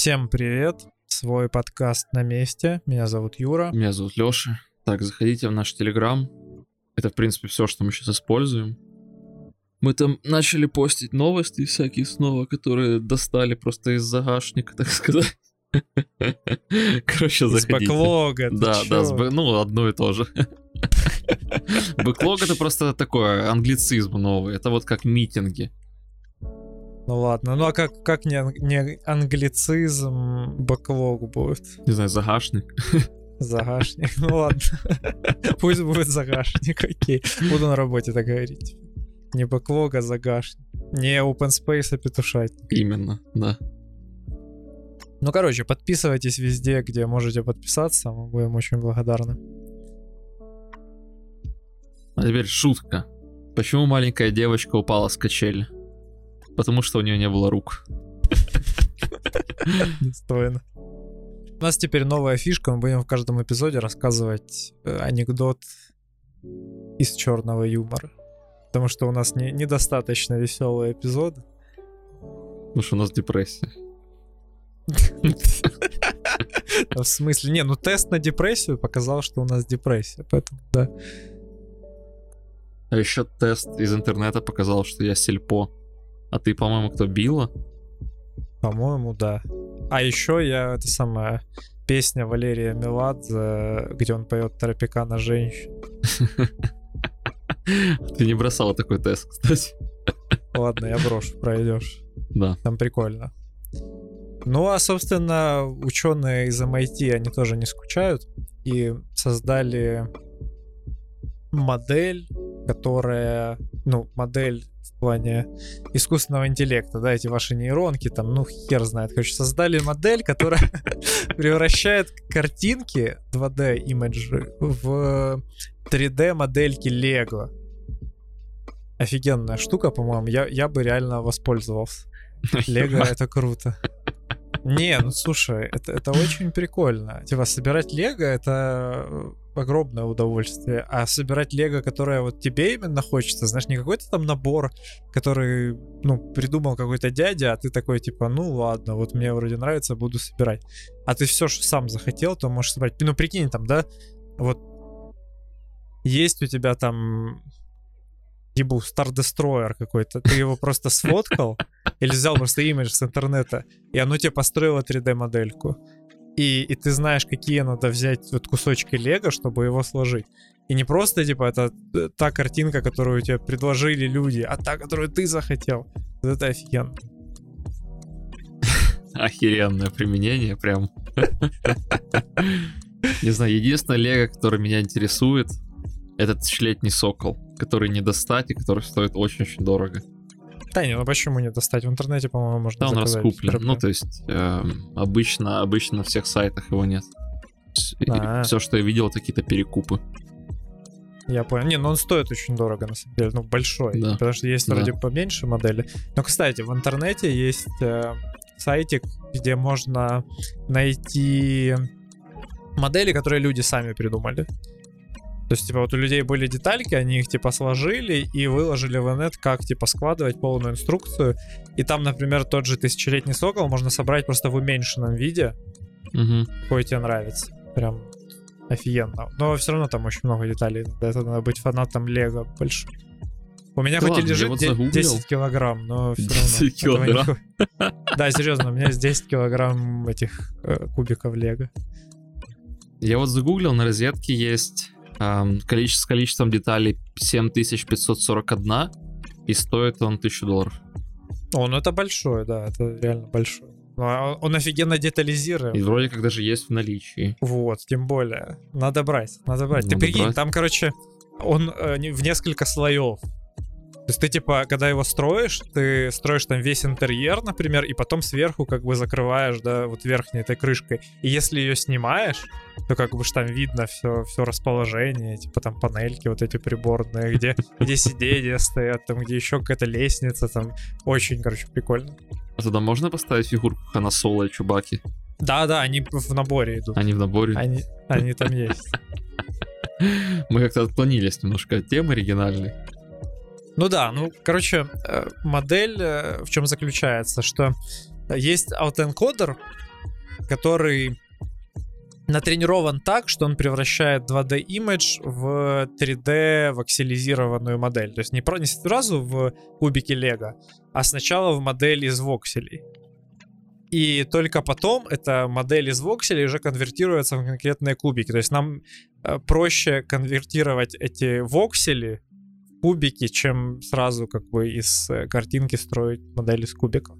Всем привет! Свой подкаст на месте. Меня зовут Юра. Меня зовут Лёша. Так, заходите в наш Телеграм. Это, в принципе, все, что мы сейчас используем. Мы там начали постить новости всякие снова, которые достали просто из загашника, так сказать. Короче, Из заходите. бэклога. ты Да, да, ну, одно и то же. Бэклог это просто такое англицизм новый. Это вот как митинги. Ну ладно, ну а как, как не, не англицизм бэклог будет? Не знаю, загашник. Загашник. Ну ладно. Пусть будет загашник, окей. Буду на работе так говорить. Не бэклог, а загашник. Не open space, а петушать. Именно, да. Ну, короче, подписывайтесь везде, где можете подписаться. Мы будем очень благодарны. А теперь шутка. Почему маленькая девочка упала с качели? Потому что у нее не было рук. Достойно. У нас теперь новая фишка. Мы будем в каждом эпизоде рассказывать э, анекдот из черного юмора. Потому что у нас не, недостаточно веселые эпизоды. Потому что у нас депрессия. В смысле, не, ну тест на депрессию показал, что у нас депрессия. Поэтому, да. А еще тест из интернета показал, что я сельпо. А ты, по-моему, кто била? По-моему, да. А еще я, это самая песня Валерия Меладзе, где он поет Тропикана женщин. Ты не бросала такой тест, кстати. Ладно, я брошу, пройдешь. Да. Там прикольно. Ну, а, собственно, ученые из MIT, они тоже не скучают и создали модель, которая, ну, модель в плане искусственного интеллекта, да, эти ваши нейронки, там, ну, хер знает, короче, создали модель, которая превращает картинки 2D имиджи в 3D модельки Лего. Офигенная штука, по-моему, я, я бы реально воспользовался. Лего это круто. Не, ну слушай, это, это очень прикольно. Типа, собирать Лего это огромное удовольствие. А собирать Лего, которое вот тебе именно хочется, знаешь, не какой-то там набор, который, ну, придумал какой-то дядя, а ты такой, типа, ну ладно, вот мне вроде нравится, буду собирать. А ты все, что сам захотел, то можешь собрать. Ну, прикинь, там, да, вот есть у тебя там ебу, Star Destroyer какой-то, ты его просто сфоткал, или взял просто имидж с интернета, и оно тебе построило 3D-модельку. И, и ты знаешь, какие надо взять вот кусочки лего, чтобы его сложить. И не просто, типа, это э, та картинка, которую тебе предложили люди, а та, которую ты захотел. Вот это офигенно. Охеренное применение, прям. Не знаю, единственное лего, которое меня интересует, это тысячелетний сокол, который не достать и который стоит очень-очень дорого. Да не, ну почему не достать? В интернете, по-моему, можно Да, он заказать раскуплен. Ну, то есть, эм, обычно, обычно на всех сайтах его нет. А. Все, что я видел, это какие-то перекупы. Я понял. Не, ну он стоит очень дорого, на самом деле. Ну, большой. Да. Потому что есть Да. вроде поменьше модели. Но, кстати, в интернете есть э, сайтик, где можно найти модели, которые люди сами придумали. То есть, типа, вот у людей были детальки, они их, типа, сложили и выложили в инет, как, типа, складывать полную инструкцию. И там, например, тот же тысячелетний сокол можно собрать просто в уменьшенном виде, Мгм. какой тебе нравится. Прям офигенно. Но все равно там очень много деталей. Это надо быть фанатом Лего большим. У меня Да хоть и лежит вот загуглил. 10 килограмм, но все 10 равно. этого не килограмм. хва- Да, серьезно, у меня есть 10 килограмм этих э, кубиков Лего. Я вот загуглил, на розетке есть количество, с количеством деталей 7541, и стоит он 1000 долларов. О, ну это большой, да, это реально большой. Ну, а Он офигенно детализирует. И вроде как даже есть в наличии. Вот, тем более. Надо брать, надо брать. Ты Надо прикинь, брать. там, короче, он э, в несколько слоев. То есть ты, типа, когда его строишь, ты строишь там весь интерьер, например, и потом сверху как бы закрываешь, да, вот верхней этой крышкой. И если ее снимаешь, то как бы ж там видно все, все расположение, типа там панельки вот эти приборные, где, где сиденья стоят, там где еще какая-то лестница, там очень, короче, прикольно. А туда можно поставить фигурку Хана Соло и Чубаки? Да-да, они в наборе идут. Они в наборе. Они, они там есть. Мы как-то отклонились немножко от темы оригинальной. Ну да, ну, короче, э, модель э, в чем заключается, что есть аутоэнкодер, который натренирован так, что он превращает 2D image в 3D вокселизированную модель. То есть не, про, не сразу в кубике Лего, а сначала в модель из вокселей. И только потом эта модель из вокселей уже конвертируется в конкретные кубики. То есть нам э, проще конвертировать эти воксели кубики, чем сразу как бы из э, картинки строить модель из кубиков.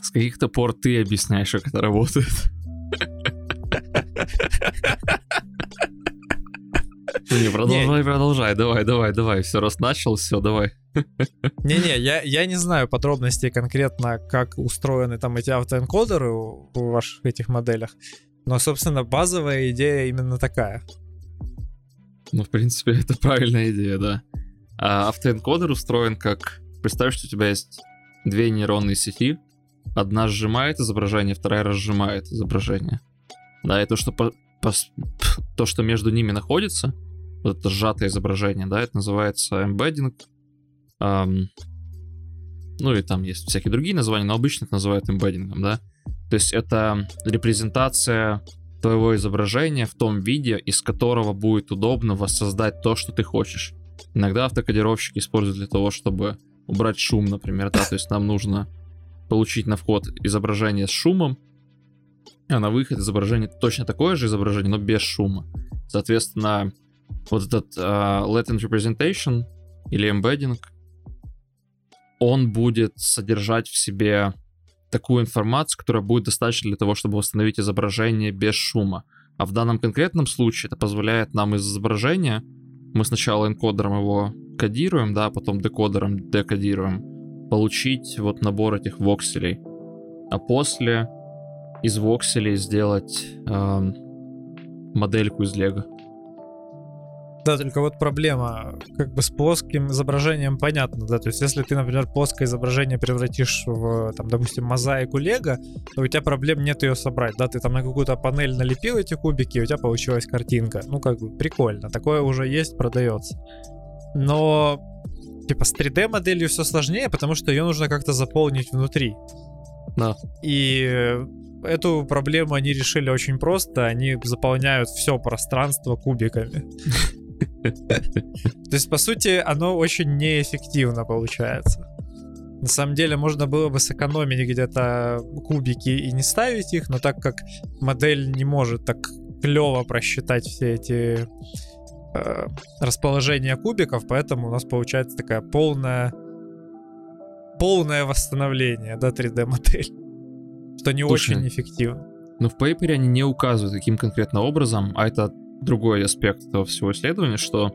С каких-то пор ты объясняешь, как это работает. Ну не, продолжай, продолжай, давай, давай, давай, все, раз начал, все, давай. Не-не, я, я не знаю подробностей конкретно, как устроены там эти автоэнкодеры в ваших этих моделях, но, собственно, базовая идея именно такая. Ну, в принципе, это правильная идея, да. А автоэнкодер устроен как... Представь, что у тебя есть две нейронные сети, одна сжимает изображение, вторая разжимает изображение. Да, и то, что, по, по, то, что между ними находится, вот это сжатое изображение, да, это называется embedding. Эм, ну и там есть всякие другие названия, но обычно это называют эмбеддингом, да. То есть это репрезентация твоего изображения в том виде, из которого будет удобно воссоздать то, что ты хочешь. Иногда автокодировщики используют для того, чтобы убрать шум, например, да, то есть нам нужно получить на вход изображение с шумом, а на выход изображение точно такое же изображение, но без шума. Соответственно, вот этот uh, latent representation или embedding, он будет содержать в себе такую информацию, которая будет достаточно для того, чтобы восстановить изображение без шума. А в данном конкретном случае это позволяет нам из изображения, мы сначала энкодером его кодируем, да, потом декодером декодируем, получить вот набор этих вокселей. А после из вокселей сделать э, модельку из лего. Да, только вот проблема, как бы с плоским изображением понятно, да, то есть если ты, например, плоское изображение превратишь в, там, допустим, мозаику Лего, то у тебя проблем нет ее собрать, да, ты там на какую-то панель налепил эти кубики, и у тебя получилась картинка, ну, как бы, прикольно, такое уже есть, продается. Но, типа, с 3D моделью все сложнее, потому что ее нужно как-то заполнить внутри. Да. И эту проблему они решили очень просто. Они заполняют все пространство кубиками. То есть, по сути, оно очень неэффективно получается. На самом деле можно было бы сэкономить где-то кубики и не ставить их, но так как модель не может так клево просчитать все эти э, расположения кубиков, поэтому у нас получается такая полная полное восстановление, да, 3D модель что не Слушай, очень эффективно. Но в пейпере они не указывают, каким конкретно образом, а это другой аспект этого всего исследования, что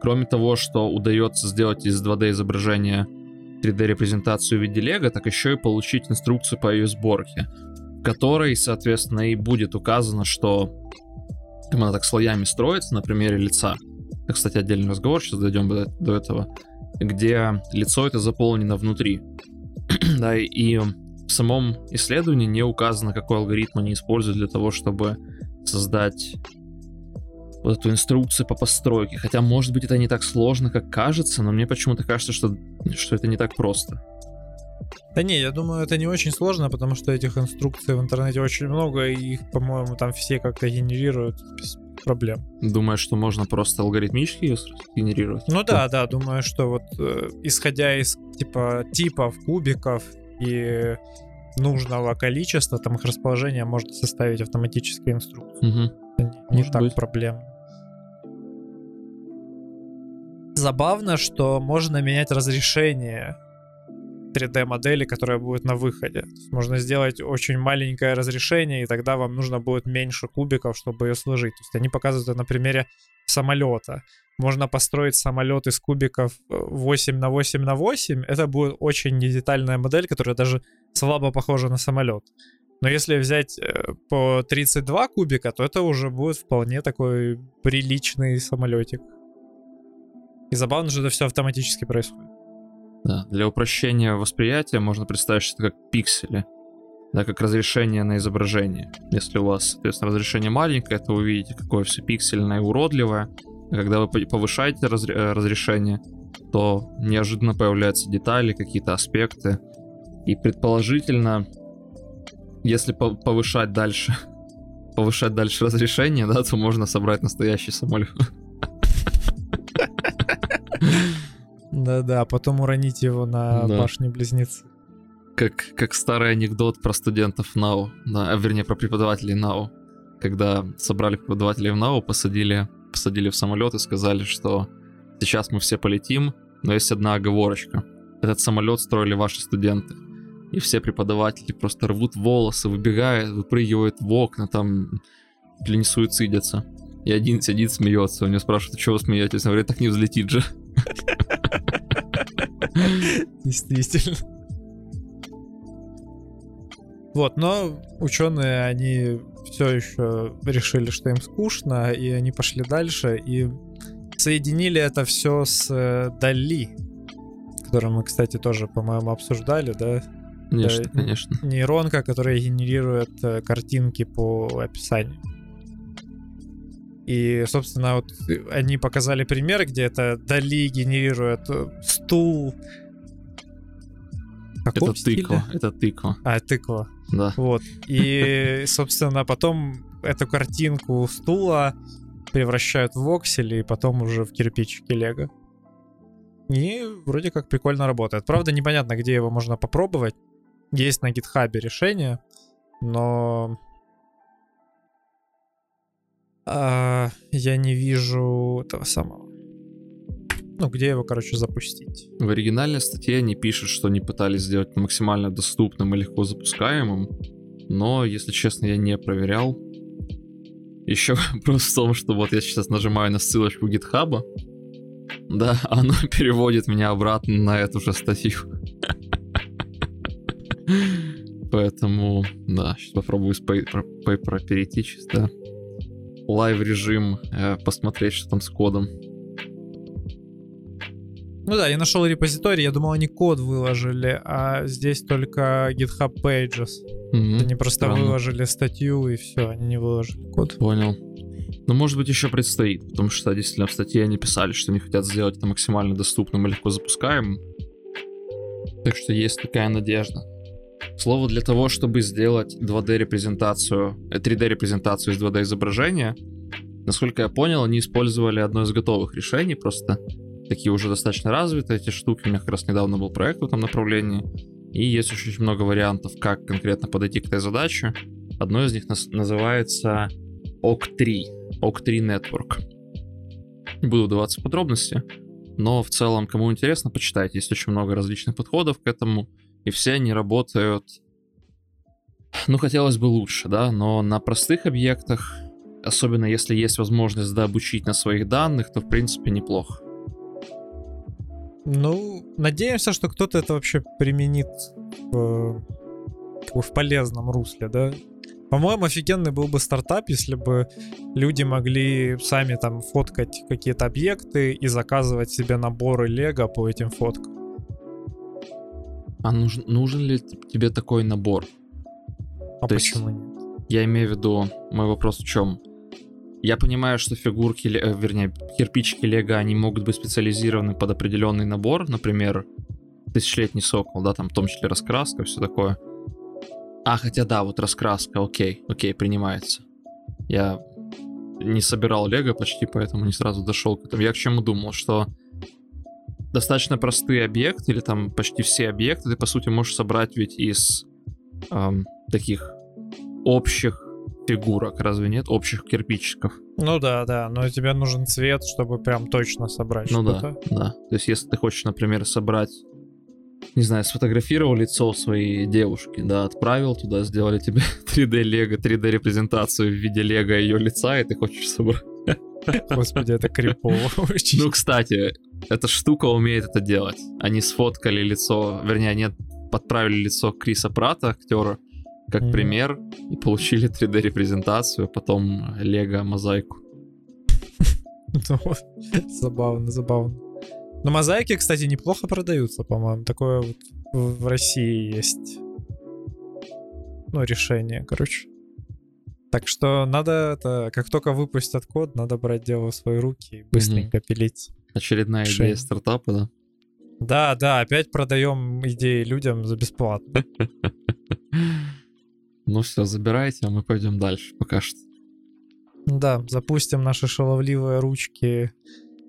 кроме того, что удается сделать из 2D изображения 3D-репрезентацию в виде лего, так еще и получить инструкцию по ее сборке, в которой, соответственно, и будет указано, что она так слоями строится на примере лица. Это, кстати, отдельный разговор, сейчас дойдем до, до этого, где лицо это заполнено внутри. да, и в самом исследовании не указано, какой алгоритм они используют для того, чтобы создать вот эту инструкцию по постройке. Хотя, может быть, это не так сложно, как кажется, но мне почему-то кажется, что, что это не так просто. Да не, я думаю, это не очень сложно, потому что этих инструкций в интернете очень много, и их, по-моему, там все как-то генерируют без проблем. Думаешь, что можно просто алгоритмически ее генерировать? Ну да, да, думаю, что вот э, исходя из типа типов кубиков и нужного количества, там их расположение может составить автоматическую инструкцию. Угу. Не, так быть. проблемно. Забавно, что можно менять разрешение 3D модели, которая будет на выходе. можно сделать очень маленькое разрешение, и тогда вам нужно будет меньше кубиков, чтобы ее сложить. То есть они показывают это на примере самолета можно построить самолет из кубиков 8 э, на 8 на 8, это будет очень недетальная модель, которая даже слабо похожа на самолет. Но если взять э, по 32 кубика, то это уже будет вполне такой приличный самолетик. И забавно, что это все автоматически происходит. Да, для упрощения восприятия можно представить, что это как пиксели. Да, как разрешение на изображение. Если у вас, соответственно, разрешение маленькое, то вы видите, какое все пиксельное и уродливое. Когда вы повышаете разре- э, разрешение, то неожиданно появляются детали, какие-то аспекты. И предположительно, если по- повышать дальше, повышать дальше разрешение, да, то можно собрать настоящий самолет. Да-да, а потом уронить его на Да. башни-близнецы. Как, как старый анекдот про студентов НАУ, да, а, вернее, про преподавателей НАУ. Когда собрали преподавателей в НАУ, посадили, посадили в самолет и сказали, что сейчас мы все полетим, но есть одна оговорочка. Этот самолет строили ваши студенты. И все преподаватели просто рвут волосы, выбегают, выпрыгивают в окна, там, или не суицидятся. И один сидит, смеется. У него спрашивают, что вы смеетесь? Он говорит, так не взлетит же. Действительно. Вот, но ученые, они все еще решили, что им скучно, и они пошли дальше и соединили это все с э, Дали, который мы, кстати, тоже, по-моему, обсуждали, да? Конечно, конечно. Нейронка, которая генерирует э, картинки по описанию. И, собственно, вот они показали пример, где это Дали генерирует э, стул. Каком Это стиле? тыква, это тыква, А, тыква. да. Вот. И, собственно, потом эту картинку стула превращают в воксели и потом уже в кирпичики Лего. И вроде как прикольно работает. Правда, непонятно, где его можно попробовать. Есть на гитхабе решение, но... а, я не вижу этого самого. Ну, где его, короче, запустить. В оригинальной статье они пишут, что они пытались сделать максимально доступным и легко запускаемым, но, если честно, я не проверял. Еще вопрос в том, что вот я сейчас нажимаю на ссылочку гитхаба, да, оно переводит меня обратно на эту же статью. Поэтому, да, сейчас попробую с пейпера перейти чисто. Лайв режим, э, посмотреть, что там с кодом. Ну да, я нашел репозиторий, я думал, они код выложили, а здесь только GitHub Pages. Мгм. Они просто странно. выложили статью и все, они не выложили код. Понял. Но может быть еще предстоит, потому что действительно в статье они писали, что они хотят сделать это максимально доступным и легко запускаемым. Так что есть такая надежда. Слово для того, чтобы сделать 2D-репрезентацию, э, 3D-репрезентацию из 2D-изображения, насколько я понял, они использовали одно из готовых решений, просто такие уже достаточно развитые эти штуки. У меня как раз недавно был проект в этом направлении. И есть очень много вариантов, как конкретно подойти к этой задаче. Одно из них называется OC3, OC3 Network. Не буду вдаваться в подробности, но в целом, кому интересно, почитайте. Есть очень много различных подходов к этому, и все они работают, ну, хотелось бы лучше, да, но на простых объектах, особенно если есть возможность дообучить на своих данных, то, в принципе, неплохо. Ну, надеемся, что кто-то это вообще применит в, в полезном русле, да? По-моему, офигенный был бы стартап, если бы люди могли сами там фоткать какие-то объекты и заказывать себе наборы лего по этим фоткам. А нужен, нужен ли тебе такой набор? А То есть- почему нет? Я имею в виду, мой вопрос в чем? Я понимаю, что фигурки, э, вернее, кирпичики Лего, они могут быть специализированы под определенный набор, например, тысячелетний сокол, да, там в том числе раскраска, все такое. А, хотя да, вот раскраска, окей, окей, принимается. Я не собирал Лего почти, поэтому не сразу дошел к этому. Я к чему думал, что достаточно простые объекты, или там почти все объекты, ты, по сути, можешь собрать ведь из ам, таких общих фигурок, разве нет? Общих кирпичиков. Ну да, да, но тебе нужен цвет, чтобы прям точно собрать Ну да, да. То есть, если ты хочешь, например, собрать, не знаю, сфотографировал лицо своей девушки, да, отправил туда, сделали тебе 3D лего, 3D репрезентацию в виде лего ее лица, и ты хочешь собрать. Господи, это крипово очень. Ну, кстати, эта штука умеет это делать. Они сфоткали лицо, вернее, они подправили лицо Криса Прата, актера, как Мгм. пример, и получили 3D-репрезентацию, потом лего-мозаику. Ну, забавно, забавно. Но мозаики, кстати, неплохо продаются, по-моему. Такое вот в России есть. Ну, решение, короче. Так что надо это, как только выпустят код, надо брать дело в свои руки и быстренько пилить. Очередная Решение. идея стартапа, да? Да, да, опять продаем идеи людям за бесплатно. Ну все, забирайте, а мы пойдем дальше пока что. Да, запустим наши шаловливые ручки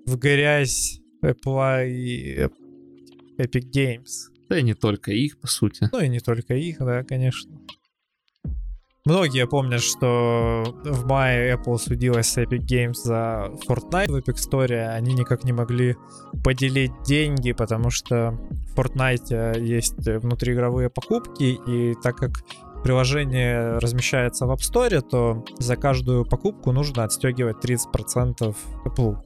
в грязь Apple и Epic Games. Да и не только их, по сути. Ну и не только их, да, конечно. Многие помнят, что в мае Apple судилась с Epic Games за Fortnite в Epic Store. Они никак не могли поделить деньги, потому что в Fortnite есть внутриигровые покупки, и так как приложение размещается в App Store, то за каждую покупку нужно отстегивать 30% Apple.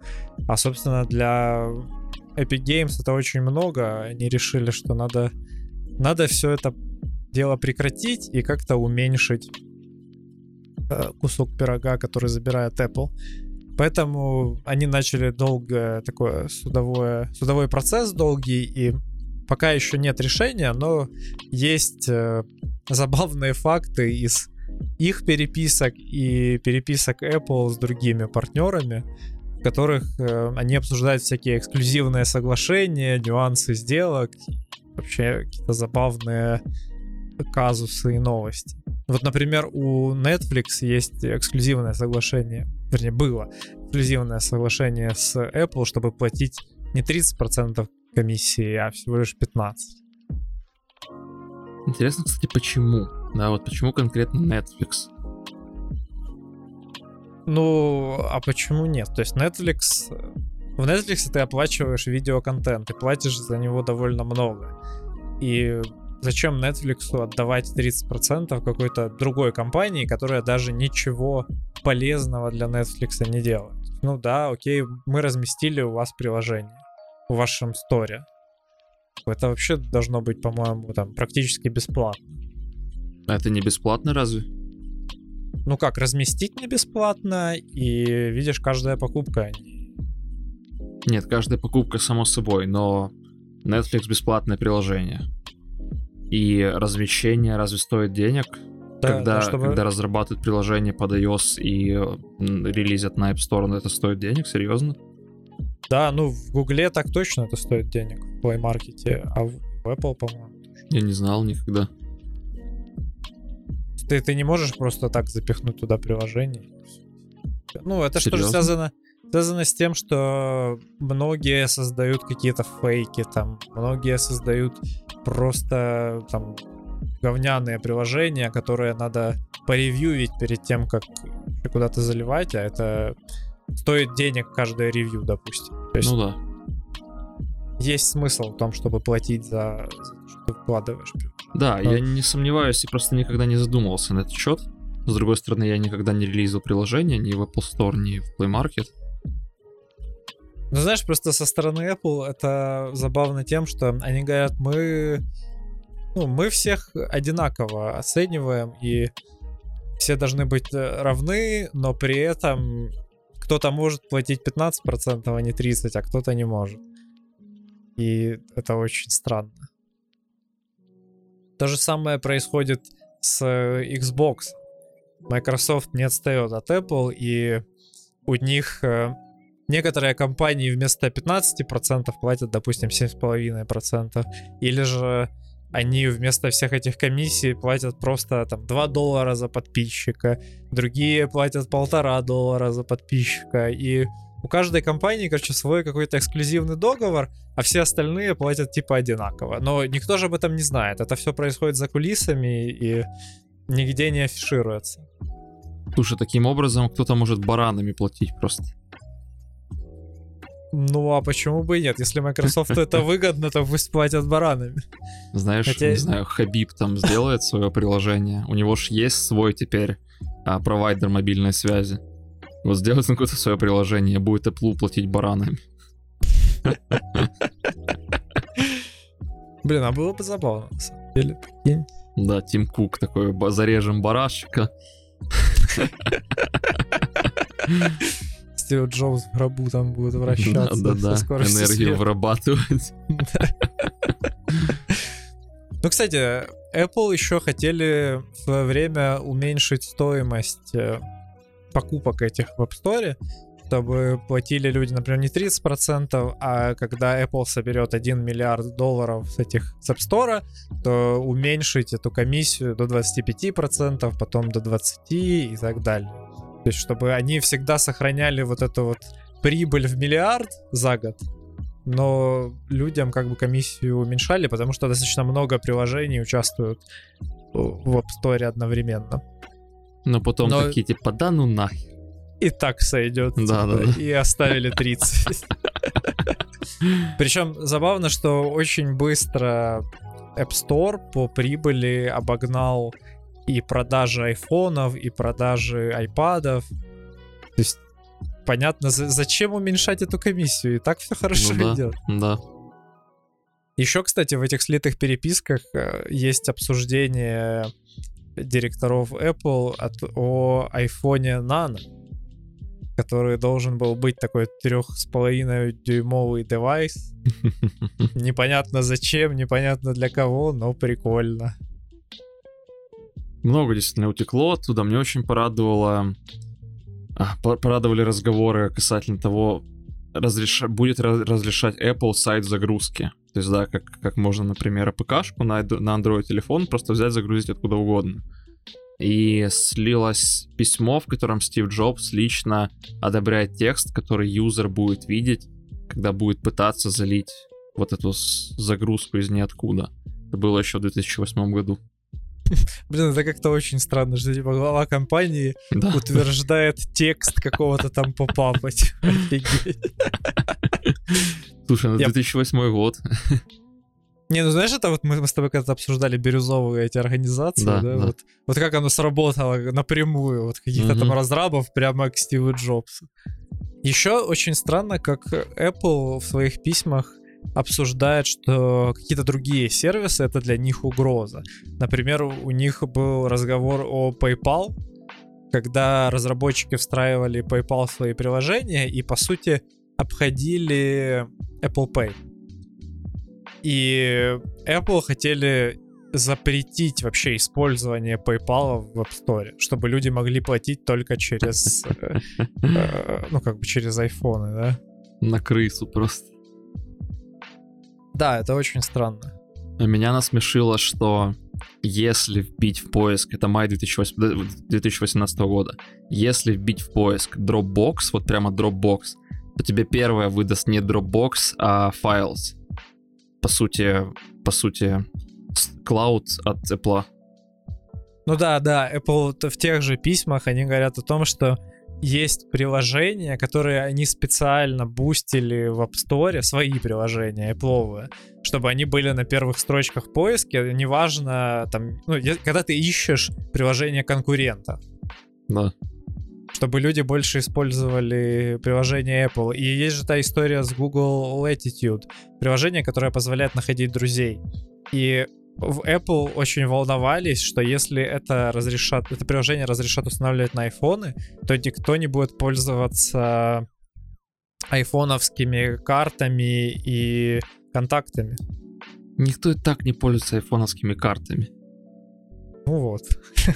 А, собственно, для Epic Games это очень много. Они решили, что надо, надо все это дело прекратить и как-то уменьшить э, кусок пирога, который забирает Apple. Поэтому они начали долго такое судовое, судовой процесс долгий, и пока еще нет решения, но есть э, забавные факты из их переписок и переписок Apple с другими партнерами, в которых э, они обсуждают всякие эксклюзивные соглашения, нюансы сделок, вообще какие-то забавные казусы и новости. Вот, например, у Netflix есть эксклюзивное соглашение, вернее, было эксклюзивное соглашение с Apple, чтобы платить не 30% комиссии, а всего лишь 15%. Интересно, кстати, почему? Да, вот почему конкретно Netflix? Ну, а почему нет? То есть Netflix... В Netflix ты оплачиваешь видеоконтент, ты платишь за него довольно много. И зачем Netflix отдавать 30% какой-то другой компании, которая даже ничего полезного для Netflix не делает? Ну да, окей, мы разместили у вас приложение в вашем сторе. Это вообще должно быть, по-моему, там практически бесплатно. А это не бесплатно разве? Ну как, разместить не бесплатно, и видишь, каждая покупка. Нет, каждая покупка само собой, но Netflix бесплатное приложение. И размещение разве стоит денег? Да, когда, чтобы... когда разрабатывают приложение под iOS и релизят на App Store, это стоит денег? Серьезно? Да, ну в Гугле так точно это стоит денег в Play Market, а в Apple, по-моему. Я не знал никогда. Ты, ты не можешь просто так запихнуть туда приложение. Ну, это что же связано, связано с тем, что многие создают какие-то фейки, там, многие создают просто там говняные приложения, которые надо поревьюить перед тем, как куда-то заливать, а это стоит денег каждое ревью, допустим. То есть ну да. Есть смысл в том, чтобы платить за, за то, что ты вкладываешь. Да, Но... я не сомневаюсь и просто никогда не задумывался на этот счет. С другой стороны, я никогда не релизил приложение ни в Apple Store, ни в Play Market. Ну, знаешь, просто со стороны Apple это забавно тем, что они говорят, мы, ну, мы всех одинаково оцениваем, и все должны быть э, равны, но при этом кто-то может платить 15%, а не 30%, а кто-то не может. И это очень странно. То же самое происходит с Xbox. Microsoft не отстает от Apple, и у них э, некоторые компании вместо 15% платят, допустим, 7,5%. Или же они вместо всех этих комиссий платят просто там 2 доллара за подписчика, другие платят полтора доллара за подписчика, и у каждой компании, короче, свой какой-то эксклюзивный договор, а все остальные платят типа одинаково. Но никто же об этом не знает. Это все происходит за кулисами и нигде не афишируется. Слушай, таким образом кто-то может баранами платить просто. Ну а почему бы и нет? Если Microsoft это выгодно, то пусть платят баранами. Знаешь, Хотя... не знаю, Хабиб там сделает свое приложение. У него же есть свой теперь а, провайдер мобильной связи. Вот сделает он какое-то свое приложение, будет Apple платить баранами. Блин, а было бы забавно, на самом деле, прикинь. Да, Тим Кук такой, зарежем барашка. Стив Джобс в гробу там будет вращаться. Да, да, да. Энергию вырабатывать. Ну, кстати, Apple еще хотели в свое время уменьшить стоимость э, покупок этих в App Store, чтобы платили люди, например, не 30%, а когда Apple соберет 1 миллиард долларов с этих с App Store, то уменьшить эту комиссию до 25%, потом до 20% и так далее. То есть, чтобы они всегда сохраняли вот эту вот прибыль в миллиард за год, но людям как бы комиссию уменьшали, потому что достаточно много приложений участвуют в App Store одновременно. Но потом Но... такие типа, да ну нахер. И так сойдет. Да, типа, да, да. И оставили 30. Причем забавно, что очень быстро App Store по прибыли обогнал и продажи айфонов, и продажи айпадов. То есть понятно, зачем уменьшать эту комиссию, и так все хорошо ну, да, идет. Да. Еще, кстати, в этих слитых переписках э, есть обсуждение директоров Apple от, о iPhone Nano, который должен был быть такой трех с половиной дюймовый девайс. Непонятно зачем, непонятно для кого, но прикольно. Много действительно утекло оттуда. Мне очень порадовало а, порадовали разговоры касательно того, разреш... будет разрешать Apple сайт загрузки. То есть, да, как, как можно, например, АПК-шку на, на Android телефон просто взять, загрузить откуда угодно. И слилось письмо, в котором Стив Джобс лично одобряет текст, который юзер будет видеть, когда будет пытаться залить вот эту загрузку из ниоткуда. Это было еще в 2008 году. Блин, это как-то очень странно, что типа глава компании да. утверждает текст какого-то там попапа. Слушай, ну 2008 год. Не, ну знаешь, это вот мы, мы с тобой когда-то обсуждали бирюзовые эти организации, да, да, да. Вот, вот как оно сработало напрямую, вот каких-то угу. там разрабов прямо к Стиву Джобсу. Еще очень странно, как Apple в своих письмах обсуждает, что какие-то другие сервисы это для них угроза. Например, у них был разговор о PayPal, когда разработчики встраивали PayPal в свои приложения и, по сути, обходили Apple Pay. И Apple хотели запретить вообще использование PayPal в App Store, чтобы люди могли платить только через, э, ну как бы через айфоны, да? На крысу просто. Да, это очень странно. Меня насмешило, что если вбить в поиск, это май 2018 года, если вбить в поиск Dropbox, вот прямо Dropbox, то тебе первое выдаст не Dropbox, а Files. По сути, по сути, Cloud от Apple. Ну да, да, Apple в тех же письмах они говорят о том, что есть приложения, которые они специально бустили в App Store, свои приложения Apple, чтобы они были на первых строчках поиска, неважно, там, ну, когда ты ищешь приложение конкурента. Да. Чтобы люди больше использовали приложение Apple. И есть же та история с Google Latitude, приложение, которое позволяет находить друзей. И в Apple очень волновались, что если это разрешат, это приложение разрешат устанавливать на айфоны, то никто не будет пользоваться айфоновскими картами и контактами. Никто и так не пользуется айфоновскими картами. Ну вот.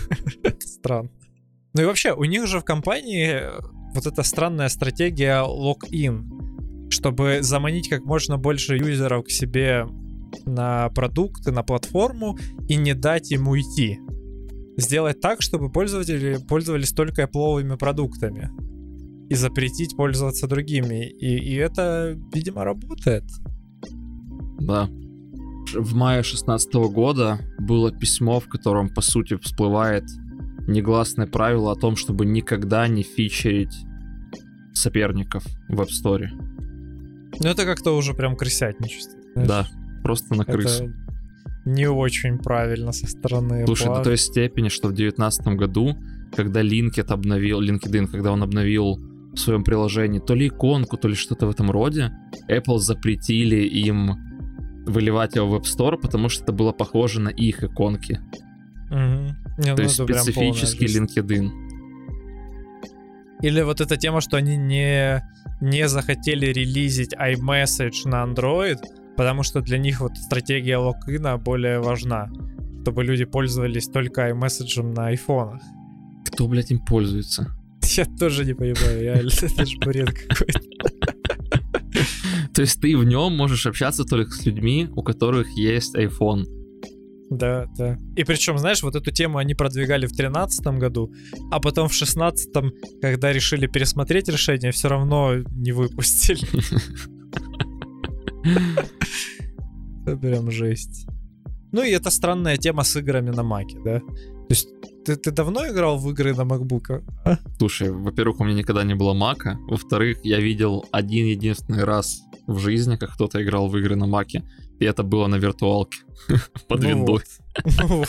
Странно. Ну и вообще, у них же в компании вот эта странная стратегия lock-in, чтобы заманить как можно больше юзеров к себе на продукты, на платформу и не дать им уйти. Сделать так, чтобы пользователи пользовались только Apple продуктами и запретить пользоваться другими. И, и это, видимо, работает. Да. В мае 2016 года было письмо, в котором, по сути, всплывает негласное правило о том, чтобы никогда не фичерить соперников в App Store. Ну, это как-то уже прям крысятничество. Знаешь? Да, просто на крысу. Это не очень правильно со стороны Слушай, до той степени, что в 2019 году, когда LinkedIn обновил, LinkedIn, когда он обновил в своем приложении то ли иконку, то ли что-то в этом роде, Apple запретили им выливать его в App Store, потому что это было похоже на их иконки. Угу. Не, то ну, есть специфический LinkedIn. Или вот эта тема, что они не, не захотели релизить iMessage на Android, потому что для них вот стратегия локина более важна, чтобы люди пользовались только iMessage на айфонах. Кто, блядь, им пользуется? Я тоже не понимаю, реально, это же бред какой-то. То есть ты в нем можешь общаться только с людьми, у которых есть iPhone. Да, да. И причем, знаешь, вот эту тему они продвигали в 2013 году, а потом в 2016, когда решили пересмотреть решение, все равно не выпустили. Это прям жесть. Ну и это странная тема с играми на Маке, да? То есть ты, ты давно играл в игры на MacBook? А? Слушай, во-первых, у меня никогда не было Мака. Во-вторых, я видел один единственный раз в жизни, как кто-то играл в игры на Маке. И это было на виртуалке под Ну виндой. вот.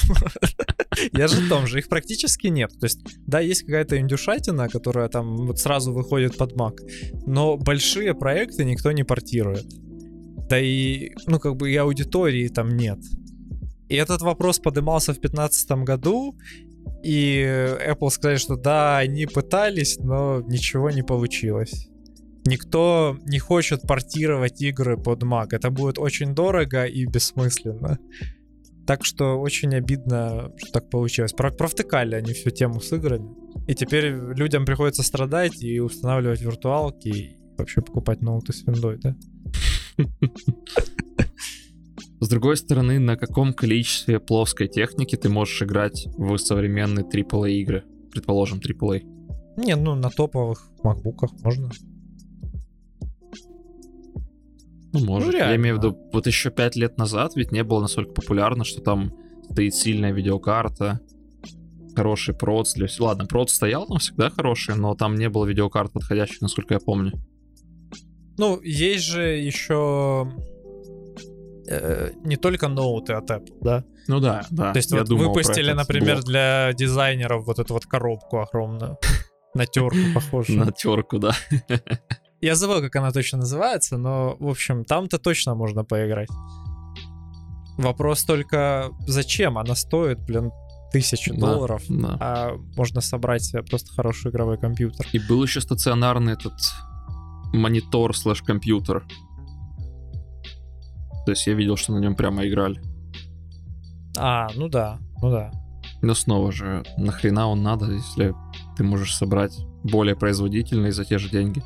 Я же в том же, их практически нет. То есть, да, есть какая-то индюшатина, которая там вот сразу выходит под Mac, но большие проекты никто не портирует. Да и, ну, как бы и аудитории там нет. И этот вопрос поднимался в 2015 году, и Apple сказали, что да, они пытались, но ничего не получилось. Никто не хочет портировать игры под Mac. Это будет очень дорого и бессмысленно. Так что очень обидно, что так получилось. Про- провтыкали они всю тему с играми. И теперь людям приходится страдать и устанавливать виртуалки, и вообще покупать ноуты с виндой, да? С другой стороны, на каком количестве плоской техники ты можешь играть в современные AAA игры? Предположим, AAA. Не, ну на топовых макбуках можно. Ну, может. Я реально. имею в виду, вот еще пять лет назад ведь не было настолько популярно, что там стоит сильная видеокарта, хороший проц для. Ладно, проц стоял там всегда хороший, но там не было видеокарт подходящих, насколько я помню. Ну, есть же еще э, не только ноуты от Apple, да? Ну да, да. То есть вот выпустили, например, блок. для дизайнеров вот эту вот коробку огромную. На терку похожую. на терку, да. Я забыл, как она точно называется, но, в общем, там-то точно можно поиграть. Вопрос только, зачем? Она стоит, блин, тысячу Да, долларов, да. а можно собрать себе просто хороший игровой компьютер. И был еще стационарный этот монитор слэш компьютер. То есть я видел, что на нем прямо играли. А, ну да, ну да. Но снова же, нахрена он надо, если ты можешь собрать более производительный за те же деньги?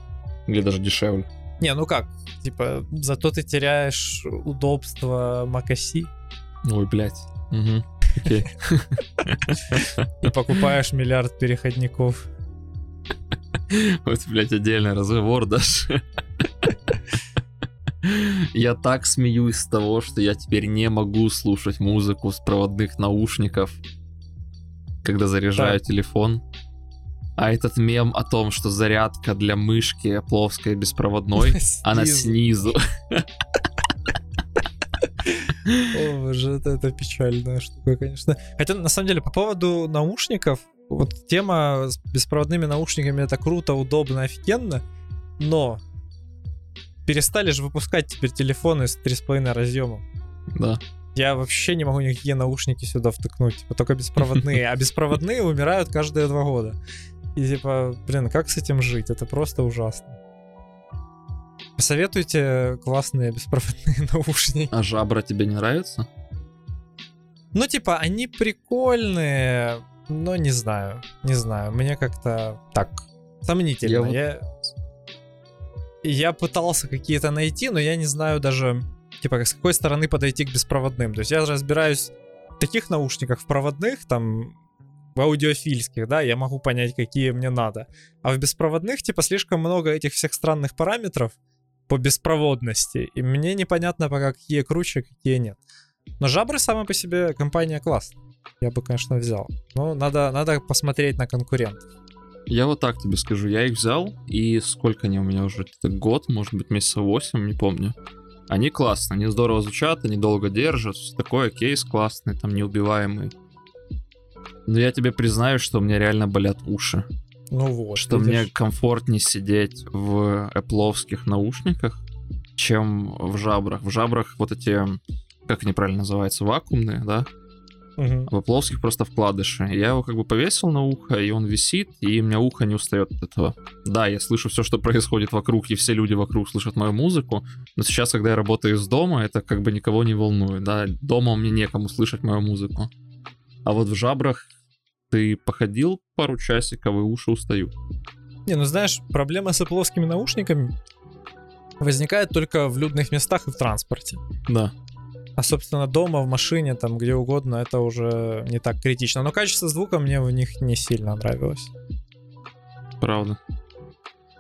Или даже дешевле. Не, ну как, типа, зато ты теряешь удобство macOS Ой, блядь. Угу. Окей. и покупаешь миллиард переходников. Вот, блядь, отдельный разговор даже. Я так смеюсь с того, что я теперь не могу слушать музыку с проводных наушников, когда заряжаю Так. телефон. А этот мем о том, что зарядка для мышки плоская беспроводной, она снизу. О, боже, это, это печальная штука, конечно. Хотя, на самом деле, по поводу наушников, вот тема с беспроводными наушниками это круто, удобно, офигенно, но перестали же выпускать теперь телефоны с 3,5 разъемом. Да. Я вообще не могу никакие наушники сюда втыкнуть, типа только беспроводные. А беспроводные умирают каждые два года. И типа, блин, как с этим жить? Это просто ужасно. Посоветуйте классные беспроводные наушники. А жабра тебе не нравится? Ну, типа, они прикольные, но не знаю. Не знаю. Мне как-то так сомнительно. Я Я, я пытался какие-то найти, но я не знаю даже, типа, с какой стороны подойти к беспроводным. То есть я разбираюсь в таких наушниках, в проводных, там, в аудиофильских, да, я могу понять, какие мне надо. А в беспроводных, типа, слишком много этих всех странных параметров по беспроводности. И мне непонятно пока, какие круче, какие нет. Но жабры сама по себе компания классная. Я бы, конечно, взял. Но надо, надо посмотреть на конкурентов. Я вот так тебе скажу, я их взял, и сколько они у меня уже, это год, может быть, месяца 8, не помню. Они классные, они здорово звучат, они долго держат, всё такое, кейс классный, там неубиваемый. Но я тебе признаю, что у меня реально болят уши. Ну вот. что видишь. мне комфортнее сидеть в эпловских наушниках, чем в жабрах. В жабрах вот эти, как они правильно называются, вакуумные, да? Мгм. А в эпловских просто вкладыши. Я его как бы повесил на ухо, и он висит, и у меня ухо не устает от этого. Да, я слышу все, что происходит вокруг, и все люди вокруг слышат мою музыку, но сейчас, когда я работаю из дома, это как бы никого не волнует, да? Дома мне некому слышать мою музыку. А вот в жабрах ты походил пару часиков и уши устают. Не, ну знаешь, проблема с Apple наушниками возникает только в людных местах и в транспорте. Да. А, собственно, дома, в машине, там, где угодно, это уже не так критично. Но качество звука мне в них не сильно нравилось. Правда.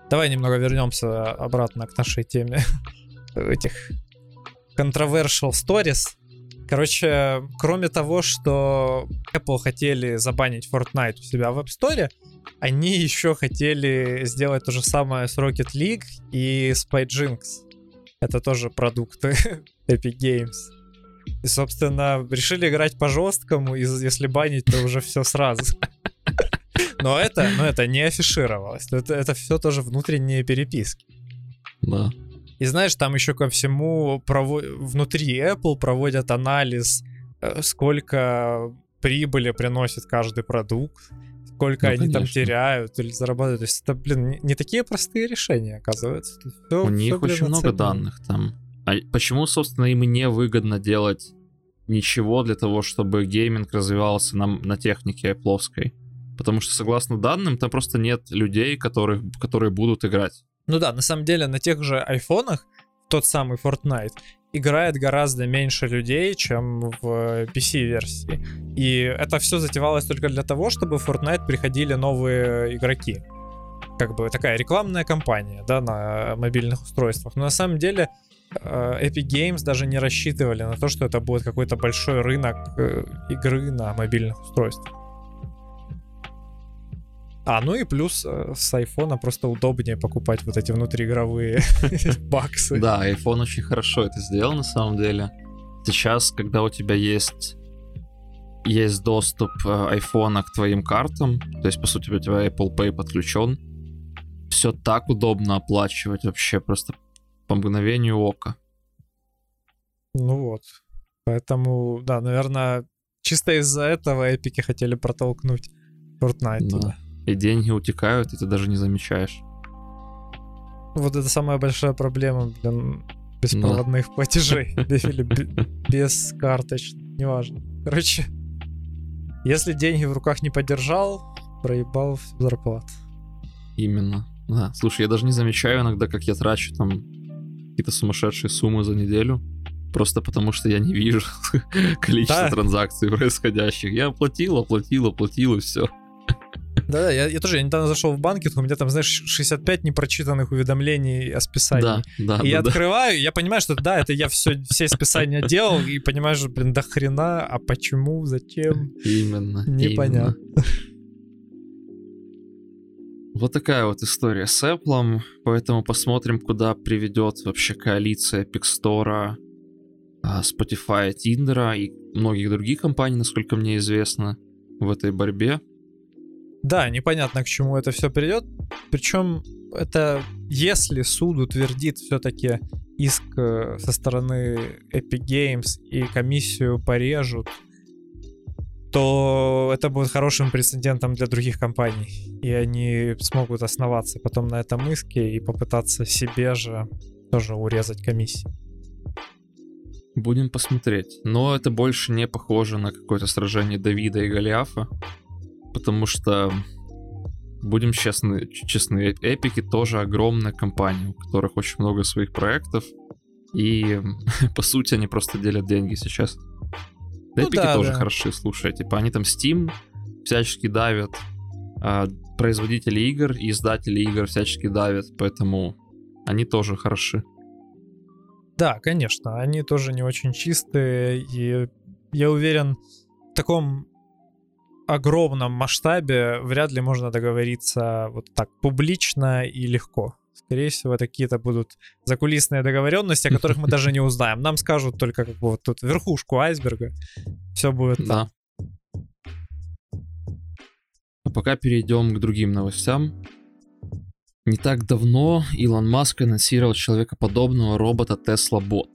Давай немного вернемся обратно к нашей теме этих controversial stories. Короче, кроме того, что Apple хотели забанить Fortnite у себя в App Store, они еще хотели сделать то же самое с Rocket League и Spy Jinx. Это тоже продукты Epic Games. И, собственно, решили играть по жесткому, и если банить, то уже все сразу. Но это, но это не афишировалось. Это, это все тоже внутренние переписки. Да. И знаешь, там еще ко всему прово- внутри Apple проводят анализ, э, сколько прибыли приносит каждый продукт, сколько Ну, они там теряют или зарабатывают. То есть это, блин, не, не такие простые решения, оказывается. Всё- У всё, них блин, очень много оценено. данных там. А почему, собственно, им не выгодно делать ничего для того, чтобы гейминг развивался на, на технике Apple? Потому что, согласно данным, там просто нет людей, которых, которые будут играть. Ну да, на самом деле на тех же айфонах тот самый Fortnite играет гораздо меньше людей, чем в PC-версии. И это все затевалось только для того, чтобы в Fortnite приходили новые игроки. Как бы такая рекламная кампания, да, на мобильных устройствах. Но на самом деле э, Epic Games даже не рассчитывали на то, что это будет какой-то большой рынок э, игры на мобильных устройствах. А, ну и плюс э, с айфона просто удобнее покупать вот эти внутриигровые баксы. Да, iPhone очень хорошо это сделал на самом деле. Сейчас, когда у тебя есть есть доступ э, айфона к твоим картам, то есть, по сути, у тебя Apple Pay подключен, все так удобно оплачивать вообще просто по мгновению ока. Ну вот. Поэтому, да, наверное, чисто из-за этого эпики хотели протолкнуть Fortnite Да. туда. И деньги утекают, и ты даже не замечаешь. Вот это самая большая проблема, блин, беспроводных платежей. Или бе- без карточных, неважно. Короче, если деньги в руках не подержал, проебал зарплату. Именно. Да, слушай, я даже не замечаю иногда, как я трачу там какие-то сумасшедшие суммы за неделю. Просто потому что я не вижу количество Да. транзакций происходящих. Я оплатил, оплатил, оплатил, и все. Да-да, я, я тоже я недавно зашел в банкинг, у меня там, знаешь, 65 непрочитанных уведомлений о списании. Да, да, И я да, да. открываю, я понимаю, что да, это я все, все списания делал, и понимаешь, что, блин, до хрена, а почему, зачем? Именно. Непонятно. именно. Вот такая вот история с Apple, поэтому посмотрим, куда приведет вообще коалиция Epic Store, а, Spotify, Tinder и многих других компаний, насколько мне известно, в этой борьбе. Да, непонятно, к чему это все придет. Причем это, если суд утвердит все-таки иск э, со стороны Epic Games и комиссию порежут, то это будет хорошим прецедентом для других компаний. И они смогут основаться потом на этом иске и попытаться себе же тоже урезать комиссии. Будем посмотреть. Но это больше не похоже на какое-то сражение Давида и Голиафа, потому что, будем честны, честны, Эпики тоже огромная компания, у которых очень много своих проектов, и по сути они просто делят деньги сейчас. Ну Эпики да, тоже да. хороши, слушай, типа они там Steam всячески давят, а производители игр и издатели игр всячески давят, поэтому они тоже хороши. Да, конечно, они тоже не очень чистые, и я уверен, в таком огромном масштабе вряд ли можно договориться вот так публично и легко. Скорее всего, это какие-то будут закулисные договоренности, о которых мы даже не узнаем. Нам скажут только как бы вот тут верхушку айсберга. Все будет. Да. А пока перейдем к другим новостям. Не так давно Илон Маск анонсировал человекоподобного робота Tesla Bot.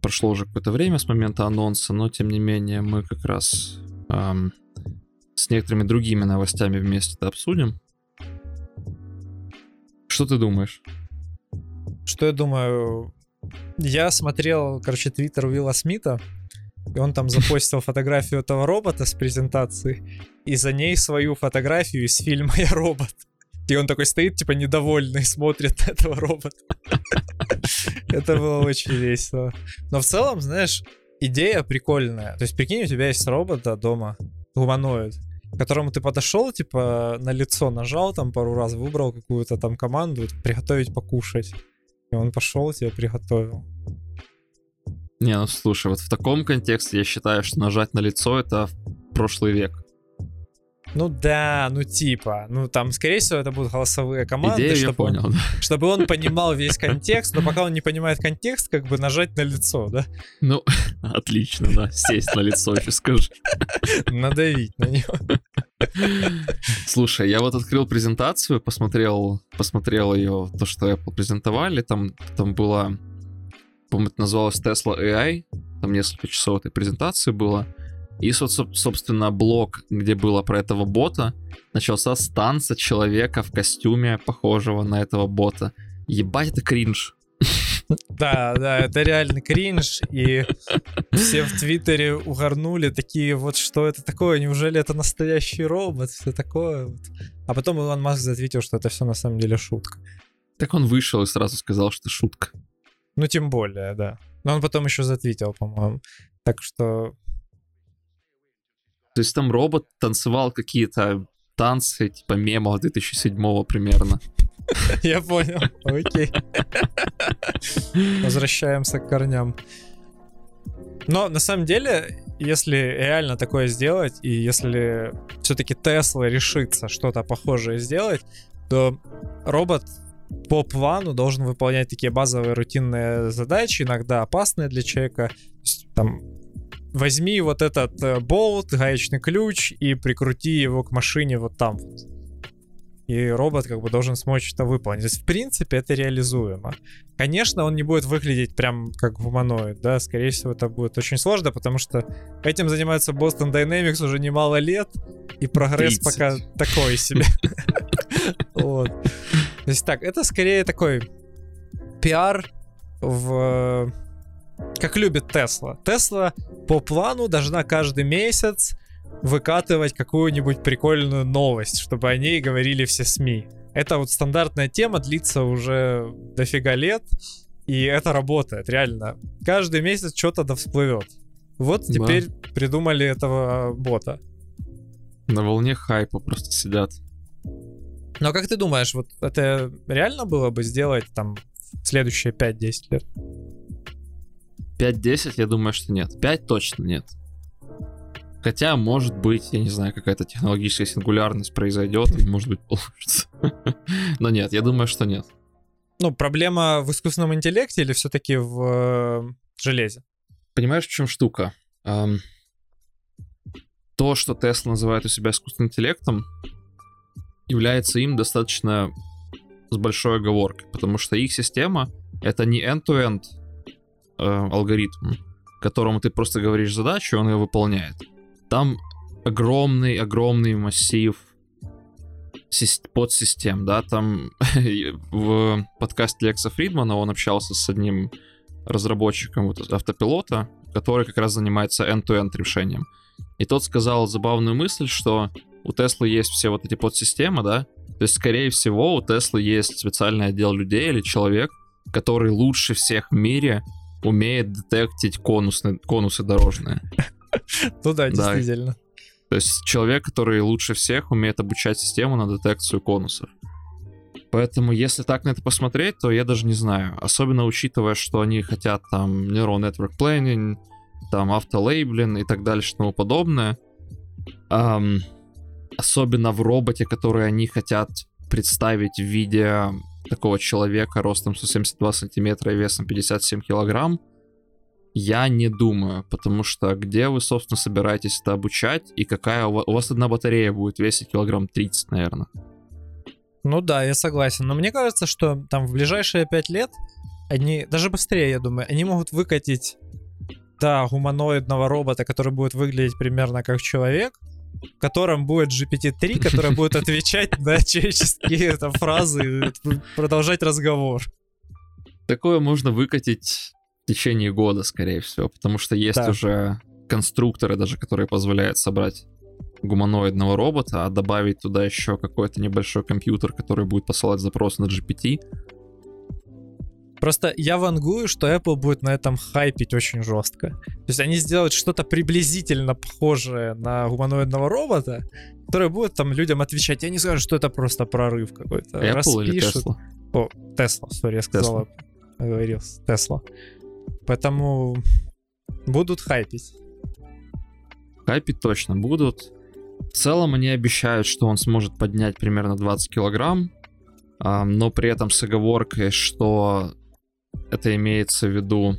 Прошло уже какое-то время с момента анонса, но тем не менее мы как раз ам, с некоторыми другими новостями вместе это обсудим. Что ты думаешь? Что я думаю? Я смотрел, короче, твиттер Уилла Смита, и он там запостил фотографию этого робота с презентации, и за ней свою фотографию из фильма «Я робот». И он такой стоит, типа, недовольный, смотрит на этого робота. Это было очень весело. Но в целом, знаешь, идея прикольная. То есть, прикинь, у тебя есть робот да, дома, гуманоид, к которому ты подошел, типа, на лицо нажал там пару раз, выбрал какую-то там команду, приготовить покушать. И он пошел, тебе приготовил. Не, ну слушай, вот в таком контексте я считаю, что нажать на лицо это прошлый век. Ну да, ну типа, ну там, скорее всего, это будут голосовые команды, Идею чтобы, понял, он, да. чтобы он понимал весь контекст, но пока он не понимает контекст, как бы нажать на лицо, да? Ну, отлично, да. Сесть на лицо еще скажи. Надавить на него. Слушай, я вот открыл презентацию, посмотрел, посмотрел ее, то, что Apple презентовали, там, там было, по-моему, это называлось Tesla AI, там несколько часов этой презентации было, и, собственно, блок, где было про этого бота, начался с танца человека в костюме, похожего на этого бота. Ебать, это кринж. Да, да, это реально кринж, и все в Твиттере угорнули, такие, вот что это такое, неужели это настоящий робот, все такое. Вот. А потом Илон Маск ответил, что это все на самом деле шутка. Так он вышел и сразу сказал, что шутка. Ну, тем более, да. Но он потом еще затвитил, по-моему. Так что то есть там робот танцевал какие-то танцы, типа мемов 2007 примерно. Я понял, окей. Возвращаемся к корням. Но на самом деле, если реально такое сделать, и если все-таки Тесла решится что-то похожее сделать, то робот по плану должен выполнять такие базовые рутинные задачи, иногда опасные для человека. Там возьми вот этот э, болт, гаечный ключ и прикрути его к машине вот там. И робот как бы должен смочь это выполнить. То есть, в принципе, это реализуемо. Конечно, он не будет выглядеть прям как гуманоид, да, скорее всего, это будет очень сложно, потому что этим занимается Boston Dynamics уже немало лет, и прогресс 30. пока такой себе. Вот. То есть так, это скорее такой пиар в как любит Тесла. Тесла по плану должна каждый месяц выкатывать какую-нибудь прикольную новость, чтобы о ней говорили все СМИ. Это вот стандартная тема, длится уже дофига лет, и это работает, реально. Каждый месяц что-то да всплывет. Вот да. теперь придумали этого бота. На волне хайпа просто сидят. Но как ты думаешь, вот это реально было бы сделать там следующие 5-10 лет? 5-10, я думаю, что нет. 5 точно нет. Хотя, может быть, я не знаю, какая-то технологическая сингулярность произойдет, и, может быть, получится. Но нет, я думаю, что нет. Ну, проблема в искусственном интеллекте или все-таки в э, железе? Понимаешь, в чем штука? То, что Tesla называет у себя искусственным интеллектом, является им достаточно с большой оговоркой, потому что их система — это не end-to-end э, алгоритм, которому ты просто говоришь задачу, он ее выполняет. Там огромный-огромный массив подсистем, да, там в подкасте Лекса Фридмана он общался с одним разработчиком вот автопилота, который как раз занимается end-to-end решением. И тот сказал забавную мысль, что у Теслы есть все вот эти подсистемы, да, то есть, скорее всего, у Теслы есть специальный отдел людей или человек, который лучше всех в мире умеет детектить конусы, конусы дорожные. Ну да, действительно. То есть человек, который лучше всех умеет обучать систему на детекцию конусов. Поэтому, если так на это посмотреть, то я даже не знаю. Особенно учитывая, что они хотят там Neural Network Planning, там автолейблинг и так далее, и тому подобное. Эм, особенно в роботе, который они хотят представить в виде такого человека ростом 172 сантиметра и весом 57 килограмм, я не думаю, потому что где вы, собственно, собираетесь это обучать, и какая у вас, у вас одна батарея будет весить килограмм 30, наверное. Ну да, я согласен. Но мне кажется, что там в ближайшие 5 лет они, даже быстрее, я думаю, они могут выкатить, да, гуманоидного робота, который будет выглядеть примерно как человек, в котором будет GPT-3, который будет отвечать на человеческие там, фразы и продолжать разговор. Такое можно выкатить в течение года, скорее всего, потому что есть да. уже конструкторы даже, которые позволяют собрать гуманоидного робота, а добавить туда еще какой-то небольшой компьютер, который будет посылать запрос на GPT. Просто я вангую, что Apple будет на этом хайпить очень жестко. То есть они сделают что-то приблизительно похожее на гуманоидного робота, который будет там людям отвечать. Я не скажу, что это просто прорыв какой-то. Apple Распишут. или Tesla? О, Тесла, сори, я сказал. Говорил, Тесла. Поэтому будут хайпить. Хайпить точно будут. В целом они обещают, что он сможет поднять примерно 20 килограмм, но при этом с оговоркой, что это имеется в виду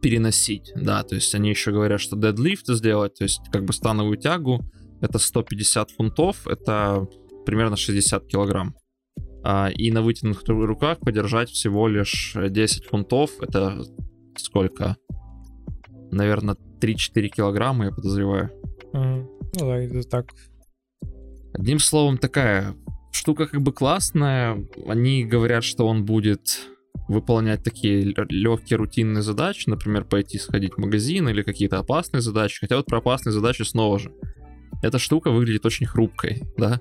переносить, да, то есть они еще говорят, что дедлифт сделать, то есть как бы становую тягу, это 150 фунтов, это примерно 60 килограмм. А, и на вытянутых руках подержать всего лишь 10 фунтов, это сколько? Наверное, 3-4 килограмма, я подозреваю. Мгм. Ну да, это так. Одним словом, такая штука как бы классная. Они говорят, что он будет выполнять такие легкие рутинные задачи, например, пойти сходить в магазин или какие-то опасные задачи. Хотя вот про опасные задачи снова же. Эта штука выглядит очень хрупкой, да?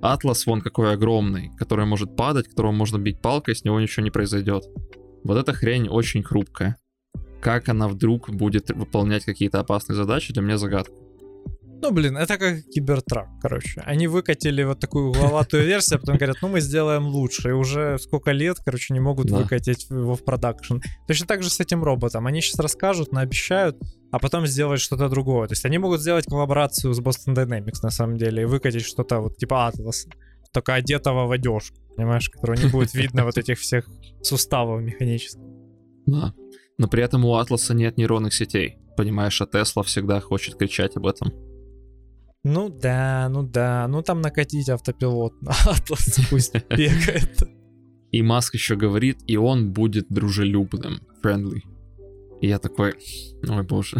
Атлас вон какой огромный, который может падать, которого можно бить палкой, с него ничего не произойдет. Вот эта хрень очень хрупкая. Как она вдруг будет выполнять какие-то опасные задачи, для меня загадка. Ну, блин, это как кибертрак, короче. Они выкатили вот такую угловатую версию, а потом говорят, ну мы сделаем лучше. И уже сколько лет, короче, не могут Да. выкатить его в продакшн. Точно так же с этим роботом. Они сейчас расскажут, наобещают, а потом сделать что-то другое. То есть они могут сделать коллаборацию с Boston Dynamics, на самом деле, и выкатить что-то вот типа Atlas, только одетого в одежку, понимаешь, которого не будет видно вот этих всех суставов механических. Да. Но при этом у Атласа нет нейронных сетей. Понимаешь, а Тесла всегда хочет кричать об этом. Ну да, ну да, ну там накатить автопилот на Atlas, пусть бегает. И Маск еще говорит, и он будет дружелюбным, friendly. И я такой, ой боже.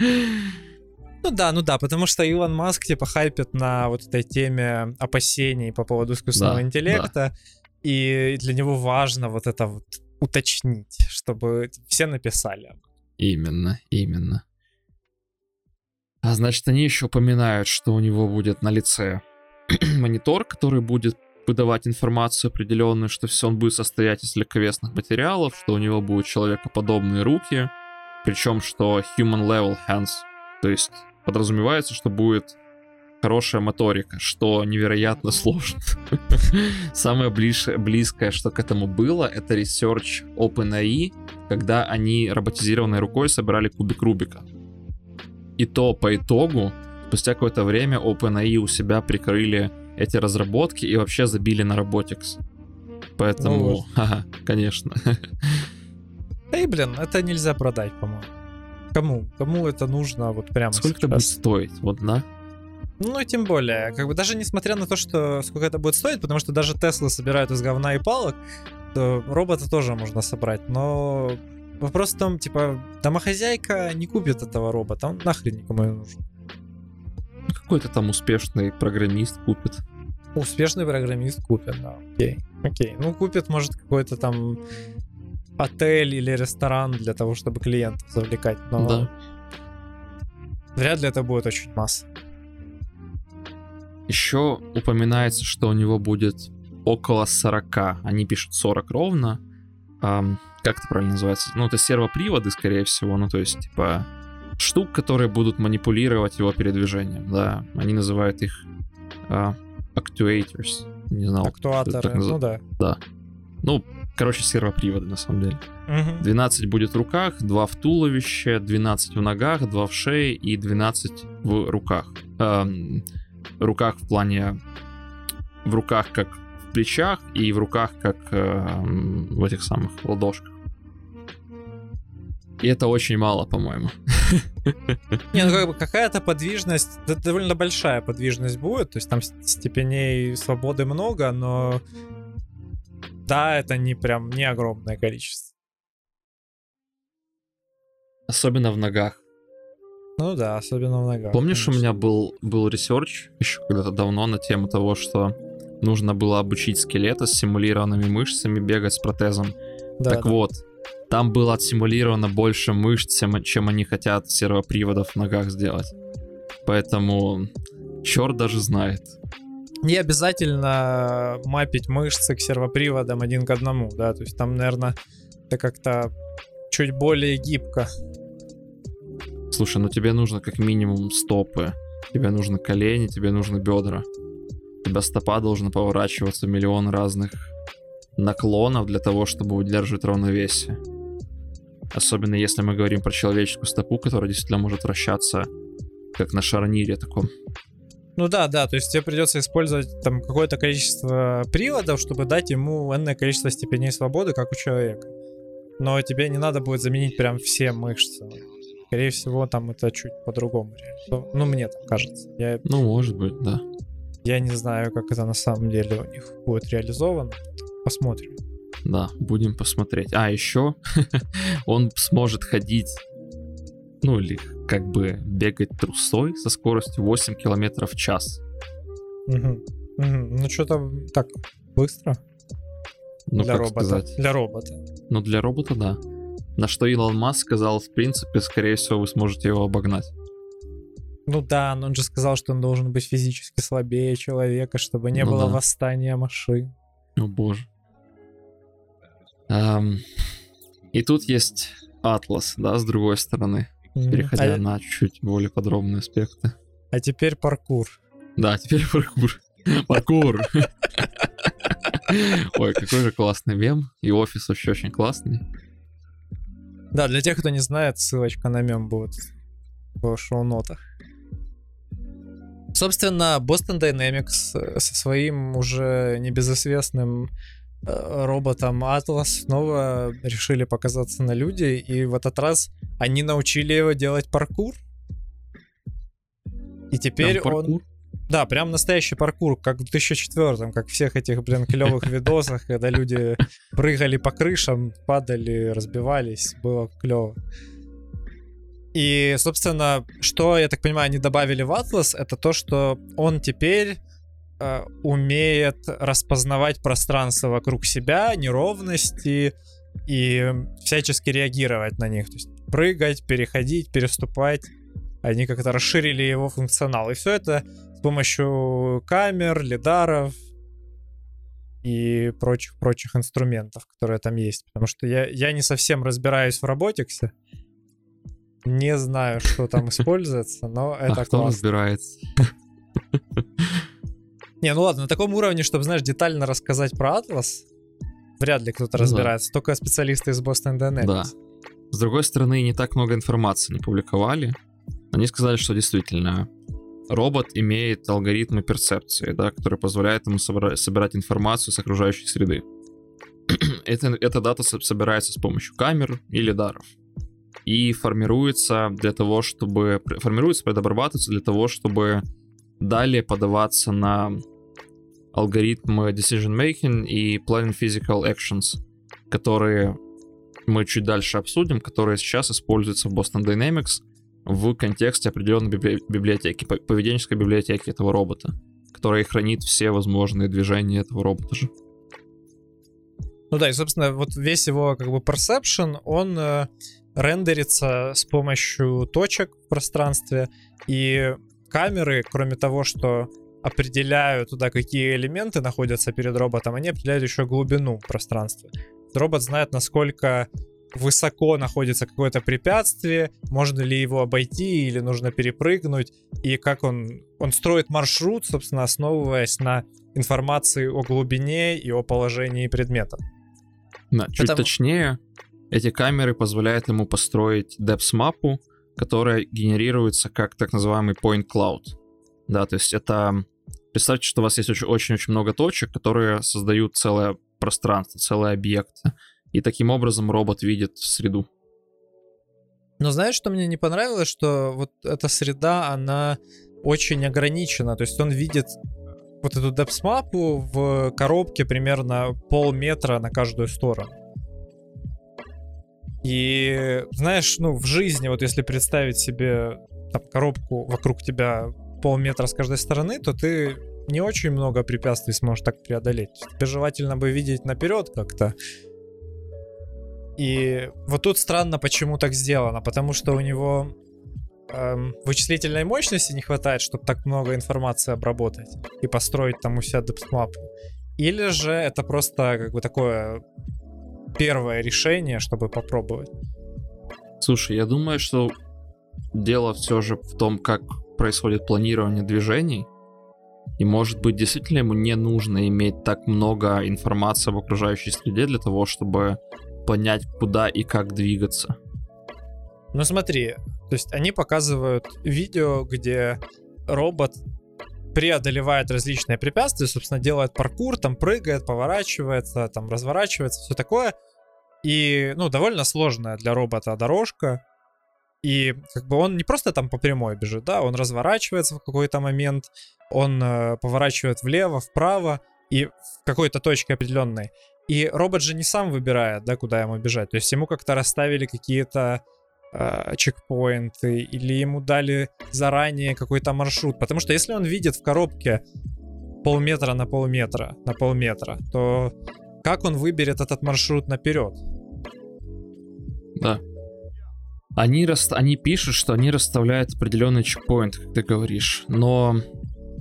Ну да, ну да, потому что Илон Маск типа хайпит на вот этой теме опасений по поводу искусственного Да, интеллекта, и для него важно вот это вот уточнить, чтобы все написали. Именно, именно. А значит, они еще упоминают, что у него будет на лице монитор, который будет выдавать информацию определенную, что все он будет состоять из легковесных материалов, что у него будут человекоподобные руки, причем что human level hands, то есть подразумевается, что будет хорошая моторика, что невероятно сложно. Самое ближ- близкое, что к этому было, это research OpenAI, когда они роботизированной рукой собирали кубик Рубика. И то по итогу, спустя какое-то время OpenAI у себя прикрыли эти разработки и вообще забили на Robotics. Ну Поэтому, вот. ха конечно. Эй, блин, это нельзя продать, по-моему. Кому? Кому это нужно вот прямо Сколько это будет сейчас? стоить? Вот, да? Ну и тем более, как бы даже несмотря на то, что сколько это будет стоить, потому что даже Теслы собирают из говна и палок, то робота тоже можно собрать, но вопрос в том, типа, домохозяйка не купит этого робота, он нахрен никому не нужен. Какой-то там успешный программист купит. Успешный программист купит, да, окей. Окей, ну купит, может, какой-то там отель или ресторан для того, чтобы клиентов завлекать, но Да. вряд ли это будет очень масса. Еще упоминается, что у него будет около 40. Они пишут 40 ровно. Как это правильно называется? Ну, это сервоприводы, скорее всего. Ну, то есть, типа, штук, которые будут манипулировать его передвижением. Да, они называют их а, actuators. Не знал. Актуаторы, ну называется. да. Ну, короче, сервоприводы, на самом деле. Мгм. 12 будет в руках, 2 в туловище, 12 в ногах, 2 в шее и 12 в руках. Эм, руках в плане... В руках как в плечах и в руках как эм, в этих самых ладошках. И это очень мало, по-моему. Не, ну как бы какая-то подвижность, да, довольно большая подвижность будет, то есть там степеней свободы много, но да, это не прям не огромное количество. Особенно в ногах. Ну да, особенно в ногах. Помнишь, у конечно. меня был, был research еще когда-то давно на тему того, что нужно было обучить скелета с симулированными мышцами бегать с протезом. Да, так да. вот, там было отсимулировано больше мышц, чем, они хотят сервоприводов в ногах сделать. Поэтому черт даже знает. Не обязательно мапить мышцы к сервоприводам один к одному, да, то есть там, наверное, это как-то чуть более гибко. Слушай, ну тебе нужно как минимум стопы, тебе нужно колени, тебе нужно бедра. У тебя стопа должна поворачиваться миллион разных наклонов для того, чтобы удерживать равновесие. Особенно если мы говорим про человеческую стопу, которая действительно может вращаться как на шарнире таком. Ну да, да, то есть тебе придется использовать там какое-то количество приводов, чтобы дать ему энное количество степеней свободы, как у человека. Но тебе не надо будет заменить прям все мышцы. Скорее всего, там это чуть по-другому. Ну, мне так кажется. Я, Ну, может быть, да. я не знаю, как это на самом деле у них будет реализовано. Посмотрим. Да, будем посмотреть. А, еще он сможет ходить, ну или как бы бегать трусой со скоростью 8 километров в час. Мгм. Мгм. Ну, что-то так быстро Ну, для как робота. сказать. Для робота. Ну, для робота, да. На что Илон Маск сказал, в принципе, скорее всего, вы сможете его обогнать. Ну да, но он же сказал, что он должен быть физически слабее человека, чтобы не Ну было да. восстания машин. О боже. И тут есть Атлас, да, с другой стороны, переходя а, на чуть более подробные аспекты. а теперь паркур. Да, теперь паркур. Паркур. Ой, какой же классный мем. И офис вообще очень классный. Да, для тех, кто не знает, ссылочка на мем будет в шоу-нотах. Собственно, Boston Dynamics э, со своим уже небезызвестным роботом Atlas снова решили показаться на люди, и в этот раз они научили его делать паркур. И теперь Прям он... паркур. Да, прям настоящий паркур, как в 2004 как в всех этих, блин, клевых видосах, когда люди прыгали по крышам, падали, разбивались, было клево. И, собственно, что, я так понимаю, они добавили в Atlas, это то, что он теперь э, умеет распознавать пространство вокруг себя, неровности и всячески реагировать на них. То есть прыгать, переходить, переступать. Они как-то расширили его функционал. И все это с помощью камер, лидаров и прочих-прочих инструментов, которые там есть. Потому что я, я не совсем разбираюсь в роботиксе. Не знаю, что там используется, но это а кто классно. разбирается? Не, ну ладно, на таком уровне, чтобы, знаешь, детально рассказать про Атлас, вряд ли кто-то Ну да. разбирается. Только специалисты из Boston Dynamics. Да. С другой стороны, не так много информации не публиковали. Они сказали, что действительно робот имеет алгоритмы перцепции, да, которые позволяют ему собра- собирать информацию с окружающей среды. Это, эта дата со- собирается с помощью камер и лидаров. И формируется для того, чтобы... Формируется, предобрабатывается для того, чтобы далее подаваться на алгоритмы decision making и planning physical actions, которые мы чуть дальше обсудим, которые сейчас используются в Boston Dynamics в контексте определенной библи- библиотеки, по- поведенческой библиотеки этого робота, которая хранит все возможные движения этого робота же. Ну да, и, собственно, вот весь его как бы perception, он э, рендерится с помощью точек в пространстве, и камеры, кроме того, что определяют туда, какие элементы находятся перед роботом, они определяют еще глубину пространства. Робот знает, насколько высоко находится какое-то препятствие, можно ли его обойти или нужно перепрыгнуть, и как он, он строит маршрут, собственно, основываясь на информации о глубине и о положении предметов. Да, чуть Это- точнее, эти камеры позволяют ему построить depth-мапу, которая генерируется как так называемый point cloud. Да, то есть это... Представьте, что у вас есть очень- очень-очень много точек, которые создают целое пространство, целые объекты. И таким образом робот видит среду. Но знаешь, что мне не понравилось, что вот эта среда, она очень ограничена. То есть он видит вот эту депс-мапу в коробке примерно полметра на каждую сторону. И знаешь, ну в жизни, вот если представить себе там, коробку вокруг тебя полметра с каждой стороны, то ты не очень много препятствий сможешь так преодолеть. Тебе желательно бы видеть наперед как-то. И вот тут странно, почему так сделано, потому что у него эм, вычислительной мощности не хватает, чтобы так много информации обработать и построить там у себя депсмапу. Или же это просто как бы такое первое решение, чтобы попробовать. Слушай, я думаю, что дело все же в том, как происходит планирование движений. И может быть действительно ему не нужно иметь так много информации об окружающей среде для того, чтобы понять, куда и как двигаться. Ну смотри, то есть они показывают видео, где робот преодолевает различные препятствия, собственно, делает паркур, там прыгает, поворачивается, там разворачивается, все такое. И, ну, довольно сложная для робота дорожка. И как бы он не просто там по прямой бежит, да, он разворачивается в какой-то момент, он э, поворачивает влево, вправо и в какой-то точке определенной. И робот же не сам выбирает, да, куда ему бежать. То есть ему как-то расставили какие-то э, чекпоинты или ему дали заранее какой-то маршрут. Потому что если он видит в коробке полметра на полметра на полметра, то как он выберет этот маршрут наперед? Да. Они, рас... они пишут, что они расставляют определенный чекпоинт, как ты говоришь, но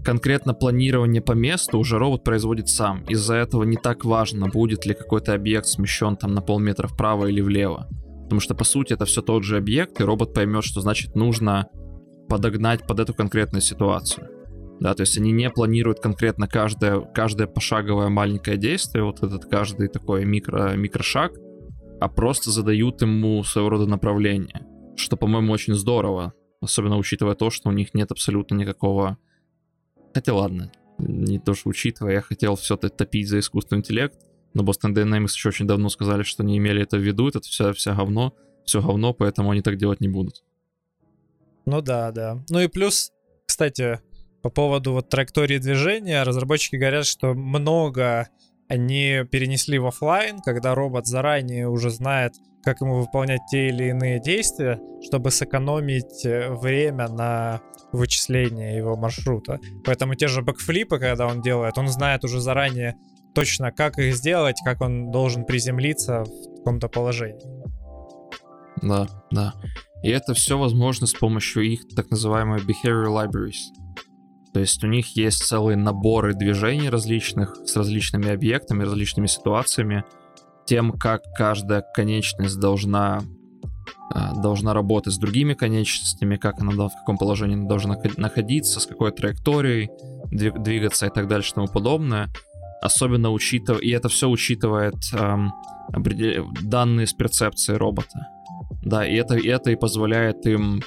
конкретно планирование по месту уже робот производит сам. Из-за этого не так важно, будет ли какой-то объект смещен там на полметра вправо или влево. Потому что, по сути, это все тот же объект, и робот поймет, что значит нужно подогнать под эту конкретную ситуацию. Да, то есть они не планируют конкретно каждое, каждое пошаговое маленькое действие, вот этот каждый такой микро, микрошаг, а просто задают ему своего рода направление. Что, по-моему, очень здорово. Особенно учитывая то, что у них нет абсолютно никакого... Хотя ладно, не то, что учитывая, я хотел все это топить за искусственный интеллект, но Boston Dynamics еще очень давно сказали, что не имели это в виду, это вся, вся говно, все говно, поэтому они так делать не будут. Ну да, да. Ну и плюс, кстати, по поводу вот траектории движения, разработчики говорят, что много они перенесли в офлайн, когда робот заранее уже знает, как ему выполнять те или иные действия, чтобы сэкономить э, время на вычисление его маршрута. Поэтому те же бэкфлипы, когда он делает, он знает уже заранее точно, как их сделать, как он должен приземлиться в каком-то положении. Да, да. И это все возможно с помощью их так называемой behavioral libraries. То есть у них есть целые наборы движений различных с различными объектами, различными ситуациями, тем, как каждая конечность должна а, должна работать с другими конечностями, как она в каком положении она должна находиться, с какой траекторией двигаться и так дальше и тому подобное. Особенно учитывая, и это все учитывает эм, данные с перцепции робота. Да, и это, и это и позволяет им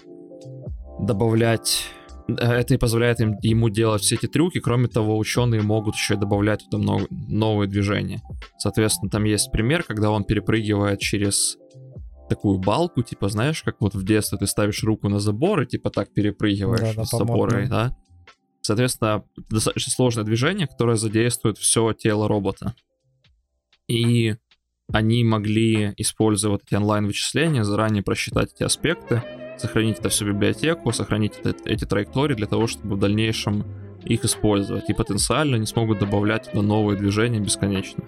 добавлять это и позволяет им, ему делать все эти трюки. Кроме того, ученые могут еще добавлять туда много, новые движения. Соответственно, там есть пример, когда он перепрыгивает через такую балку, типа, знаешь, как вот в детстве ты ставишь руку на забор и типа так перепрыгиваешь да, с забора, да? Соответственно, достаточно сложное движение, которое задействует все тело робота. И они могли, используя вот эти онлайн-вычисления, заранее просчитать эти аспекты, сохранить это все в библиотеку, сохранить это, эти траектории для того, чтобы в дальнейшем их использовать. И потенциально они смогут добавлять туда новые движения бесконечно.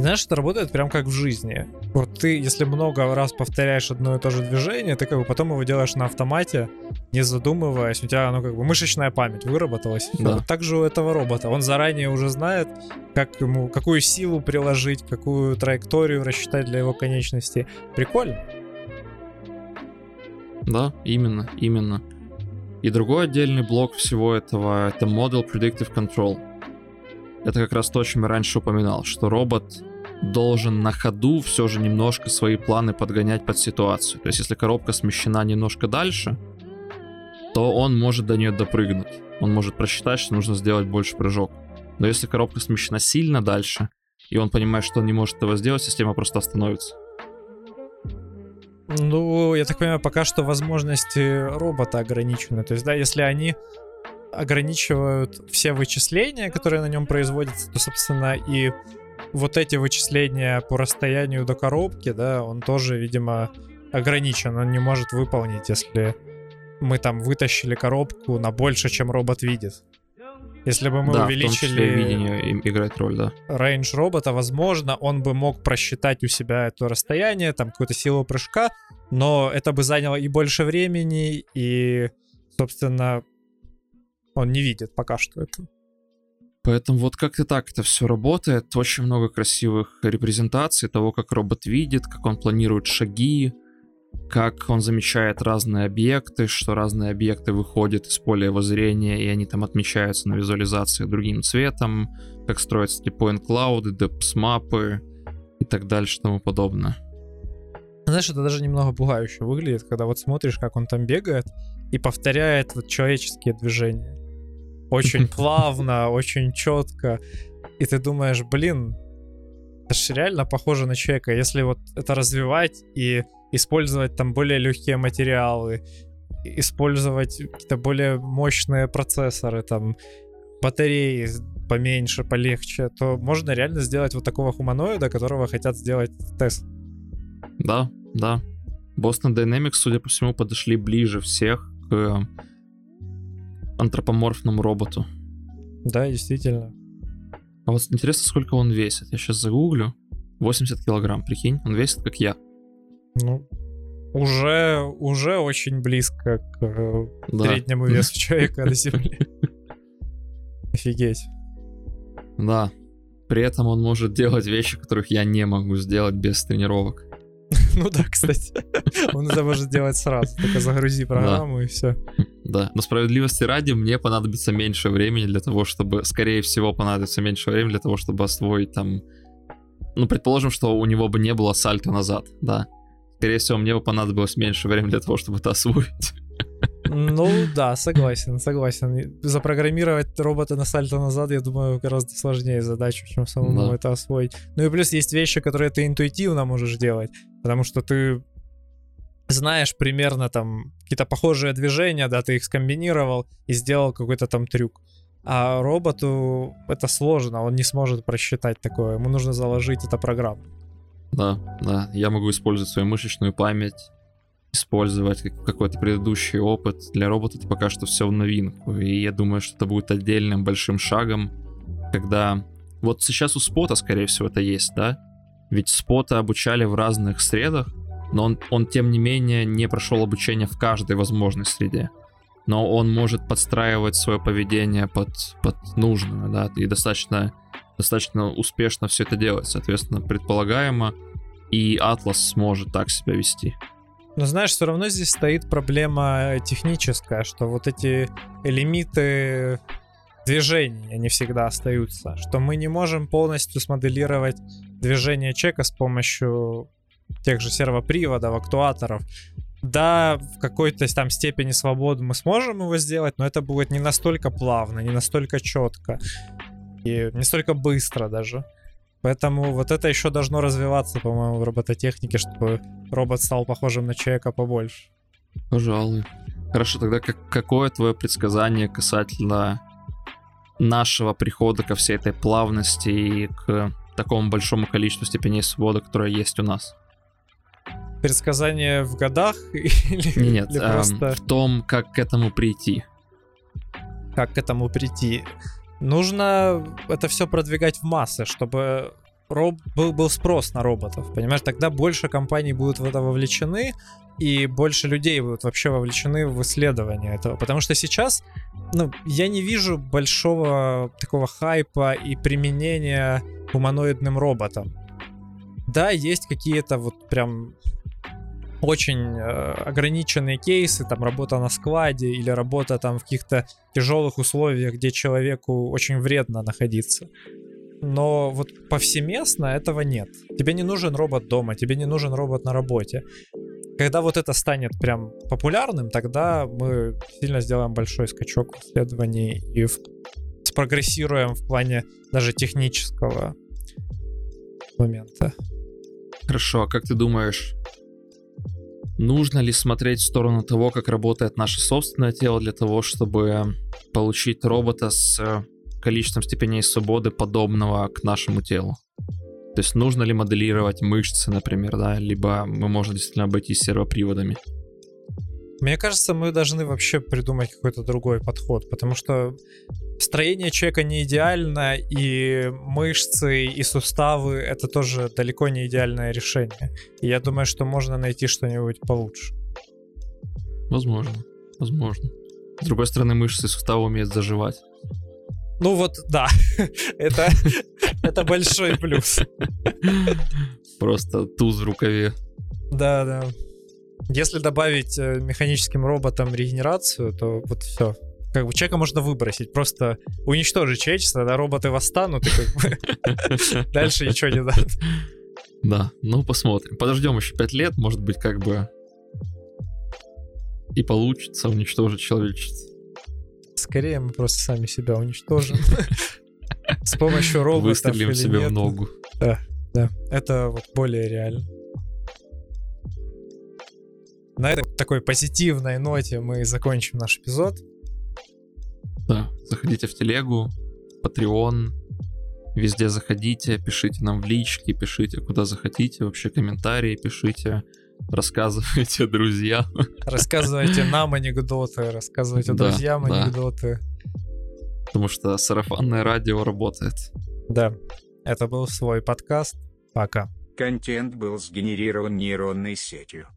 Знаешь, это работает прям как в жизни. Вот ты, если много раз повторяешь одно и то же движение, ты как бы потом его делаешь на автомате, не задумываясь, у тебя, ну, как бы мышечная память выработалась. Да. Вот так же у этого робота. Он заранее уже знает, как ему, какую силу приложить, какую траекторию рассчитать для его конечности. Прикольно. Да, именно, именно. И другой отдельный блок всего этого — это Model Predictive Control. Это как раз то, о чем я раньше упоминал, что робот должен на ходу все же немножко свои планы подгонять под ситуацию. То есть если коробка смещена немножко дальше, то он может до нее допрыгнуть. Он может просчитать, что нужно сделать больше прыжок. Но если коробка смещена сильно дальше, и он понимает, что он не может этого сделать, система просто остановится. Ну, я так понимаю, пока что возможности робота ограничены. То есть, да, если они ограничивают все вычисления, которые на нем производятся, то, собственно, и вот эти вычисления по расстоянию до коробки, да, он тоже, видимо, ограничен. Он не может выполнить, если мы там вытащили коробку на больше, чем робот видит. Если бы мы да, увеличили... видение играет роль, да. Рейндж робота, возможно, он бы мог просчитать у себя это расстояние, там какую-то силу прыжка, но это бы заняло и больше времени, и, собственно, он не видит пока что это. Поэтому вот как-то так это все работает. Очень много красивых репрезентаций того, как робот видит, как он планирует шаги, как он замечает разные объекты, что разные объекты выходят из поля его зрения, и они там отмечаются на визуализации другим цветом, как строятся эти point cloud, depth мапы и так дальше и тому подобное. Знаешь, это даже немного пугающе выглядит, когда вот смотришь, как он там бегает и повторяет вот человеческие движения. Очень плавно, очень четко. И ты думаешь, блин, это же реально похоже на человека. Если вот это развивать и использовать там более легкие материалы, использовать какие-то более мощные процессоры, там батареи поменьше, полегче, то можно реально сделать вот такого хуманоида, которого хотят сделать тест. Да, да. Boston Dynamics, судя по всему, подошли ближе всех к антропоморфному роботу. Да, действительно. А вот интересно, сколько он весит. Я сейчас загуглю. 80 килограмм, прикинь, он весит как я. Ну, уже, уже очень близко к э, Да. среднему весу человека на Земле. Офигеть. Да. При этом он может делать вещи, которых я не могу сделать без тренировок. Ну да, кстати. Он это может делать сразу. Только загрузи программу и все. Да. Но справедливости ради, мне понадобится меньше времени для того, чтобы... Скорее всего, понадобится меньше времени для того, чтобы освоить там... Ну, предположим, что у него бы не было сальто назад, да. Скорее всего, мне бы понадобилось меньше времени для того, чтобы это освоить. Ну да, согласен, согласен. Запрограммировать робота на сальто назад, я думаю, гораздо сложнее задачу, чем самому Да. это освоить. Ну и плюс есть вещи, которые ты интуитивно можешь делать, потому что ты знаешь примерно там какие-то похожие движения, да, ты их скомбинировал и сделал какой-то там трюк. А роботу это сложно, он не сможет просчитать такое. Ему нужно заложить это программу. Да, да. Я могу использовать свою мышечную память, использовать как- какой-то предыдущий опыт. Для робота это пока что все в новинку. И я думаю, что это будет отдельным большим шагом, когда... Вот сейчас у спота, скорее всего, это есть, да? Ведь спота обучали в разных средах, но он, он тем не менее не прошел обучение в каждой возможной среде. Но он может подстраивать свое поведение под, под нужную, да, и достаточно, достаточно успешно все это делать. Соответственно, предполагаемо, и Атлас сможет так себя вести. Но знаешь, все равно здесь стоит проблема техническая, что вот эти лимиты движений, они всегда остаются. Что мы не можем полностью смоделировать движение чека с помощью тех же сервоприводов, актуаторов. Да, в какой-то там степени свободы мы сможем его сделать, но это будет не настолько плавно, не настолько четко и не столько быстро даже. Поэтому вот это еще должно развиваться, по-моему, в робототехнике, чтобы робот стал похожим на человека побольше. Пожалуй. Хорошо, тогда как, какое твое предсказание касательно нашего прихода ко всей этой плавности и к такому большому количеству степеней свободы, которая есть у нас? Предсказание в годах или, Не, Нет, или эм, просто в том, как к этому прийти. как к этому прийти? Нужно это все продвигать в массы, чтобы роб- был, был спрос на роботов, понимаешь? Тогда больше компаний будут в это вовлечены, и больше людей будут вообще вовлечены в исследование этого. Потому что сейчас, ну, я не вижу большого такого хайпа и применения гуманоидным роботам. Да, есть какие-то вот прям очень э, ограниченные кейсы, там работа на складе или работа там в каких-то тяжелых условиях, где человеку очень вредно находиться. Но вот повсеместно этого нет. Тебе не нужен робот дома, тебе не нужен робот на работе. Когда вот это станет прям популярным, тогда мы сильно сделаем большой скачок в исследовании и в- спрогрессируем в плане даже технического момента. Хорошо, а как ты думаешь, нужно ли смотреть в сторону того, как работает наше собственное тело для того, чтобы получить робота с э, количеством степеней свободы подобного к нашему телу? То есть нужно ли моделировать мышцы, например, да, либо мы можем действительно обойтись сервоприводами? Мне кажется, мы должны вообще придумать какой-то другой подход, потому что строение человека не идеально, и мышцы, и суставы — это тоже далеко не идеальное решение. И я думаю, что можно найти что-нибудь получше. Возможно, возможно. С другой стороны, мышцы и суставы умеют заживать. Ну вот, да, это, это большой плюс. Просто туз в рукаве. Да, да. Если добавить э, механическим роботам регенерацию, то вот все. Как бы человека можно выбросить, просто уничтожить человечество, да, роботы восстанут, и как бы дальше ничего не надо. Да, ну посмотрим. Подождем еще пять лет, может быть, как бы и получится уничтожить человечество. Скорее мы просто сами себя уничтожим. С помощью роботов Выстрелим себе в ногу. Да, да. Это вот более реально. На этой такой позитивной ноте мы закончим наш эпизод. Да, заходите в телегу, Patreon, везде заходите, пишите нам в лички, пишите куда захотите, вообще комментарии пишите, рассказывайте друзьям. Рассказывайте нам анекдоты, рассказывайте Да, друзьям да. анекдоты. Потому что сарафанное радио работает. Да, это был свой подкаст. Пока. Контент был сгенерирован нейронной сетью.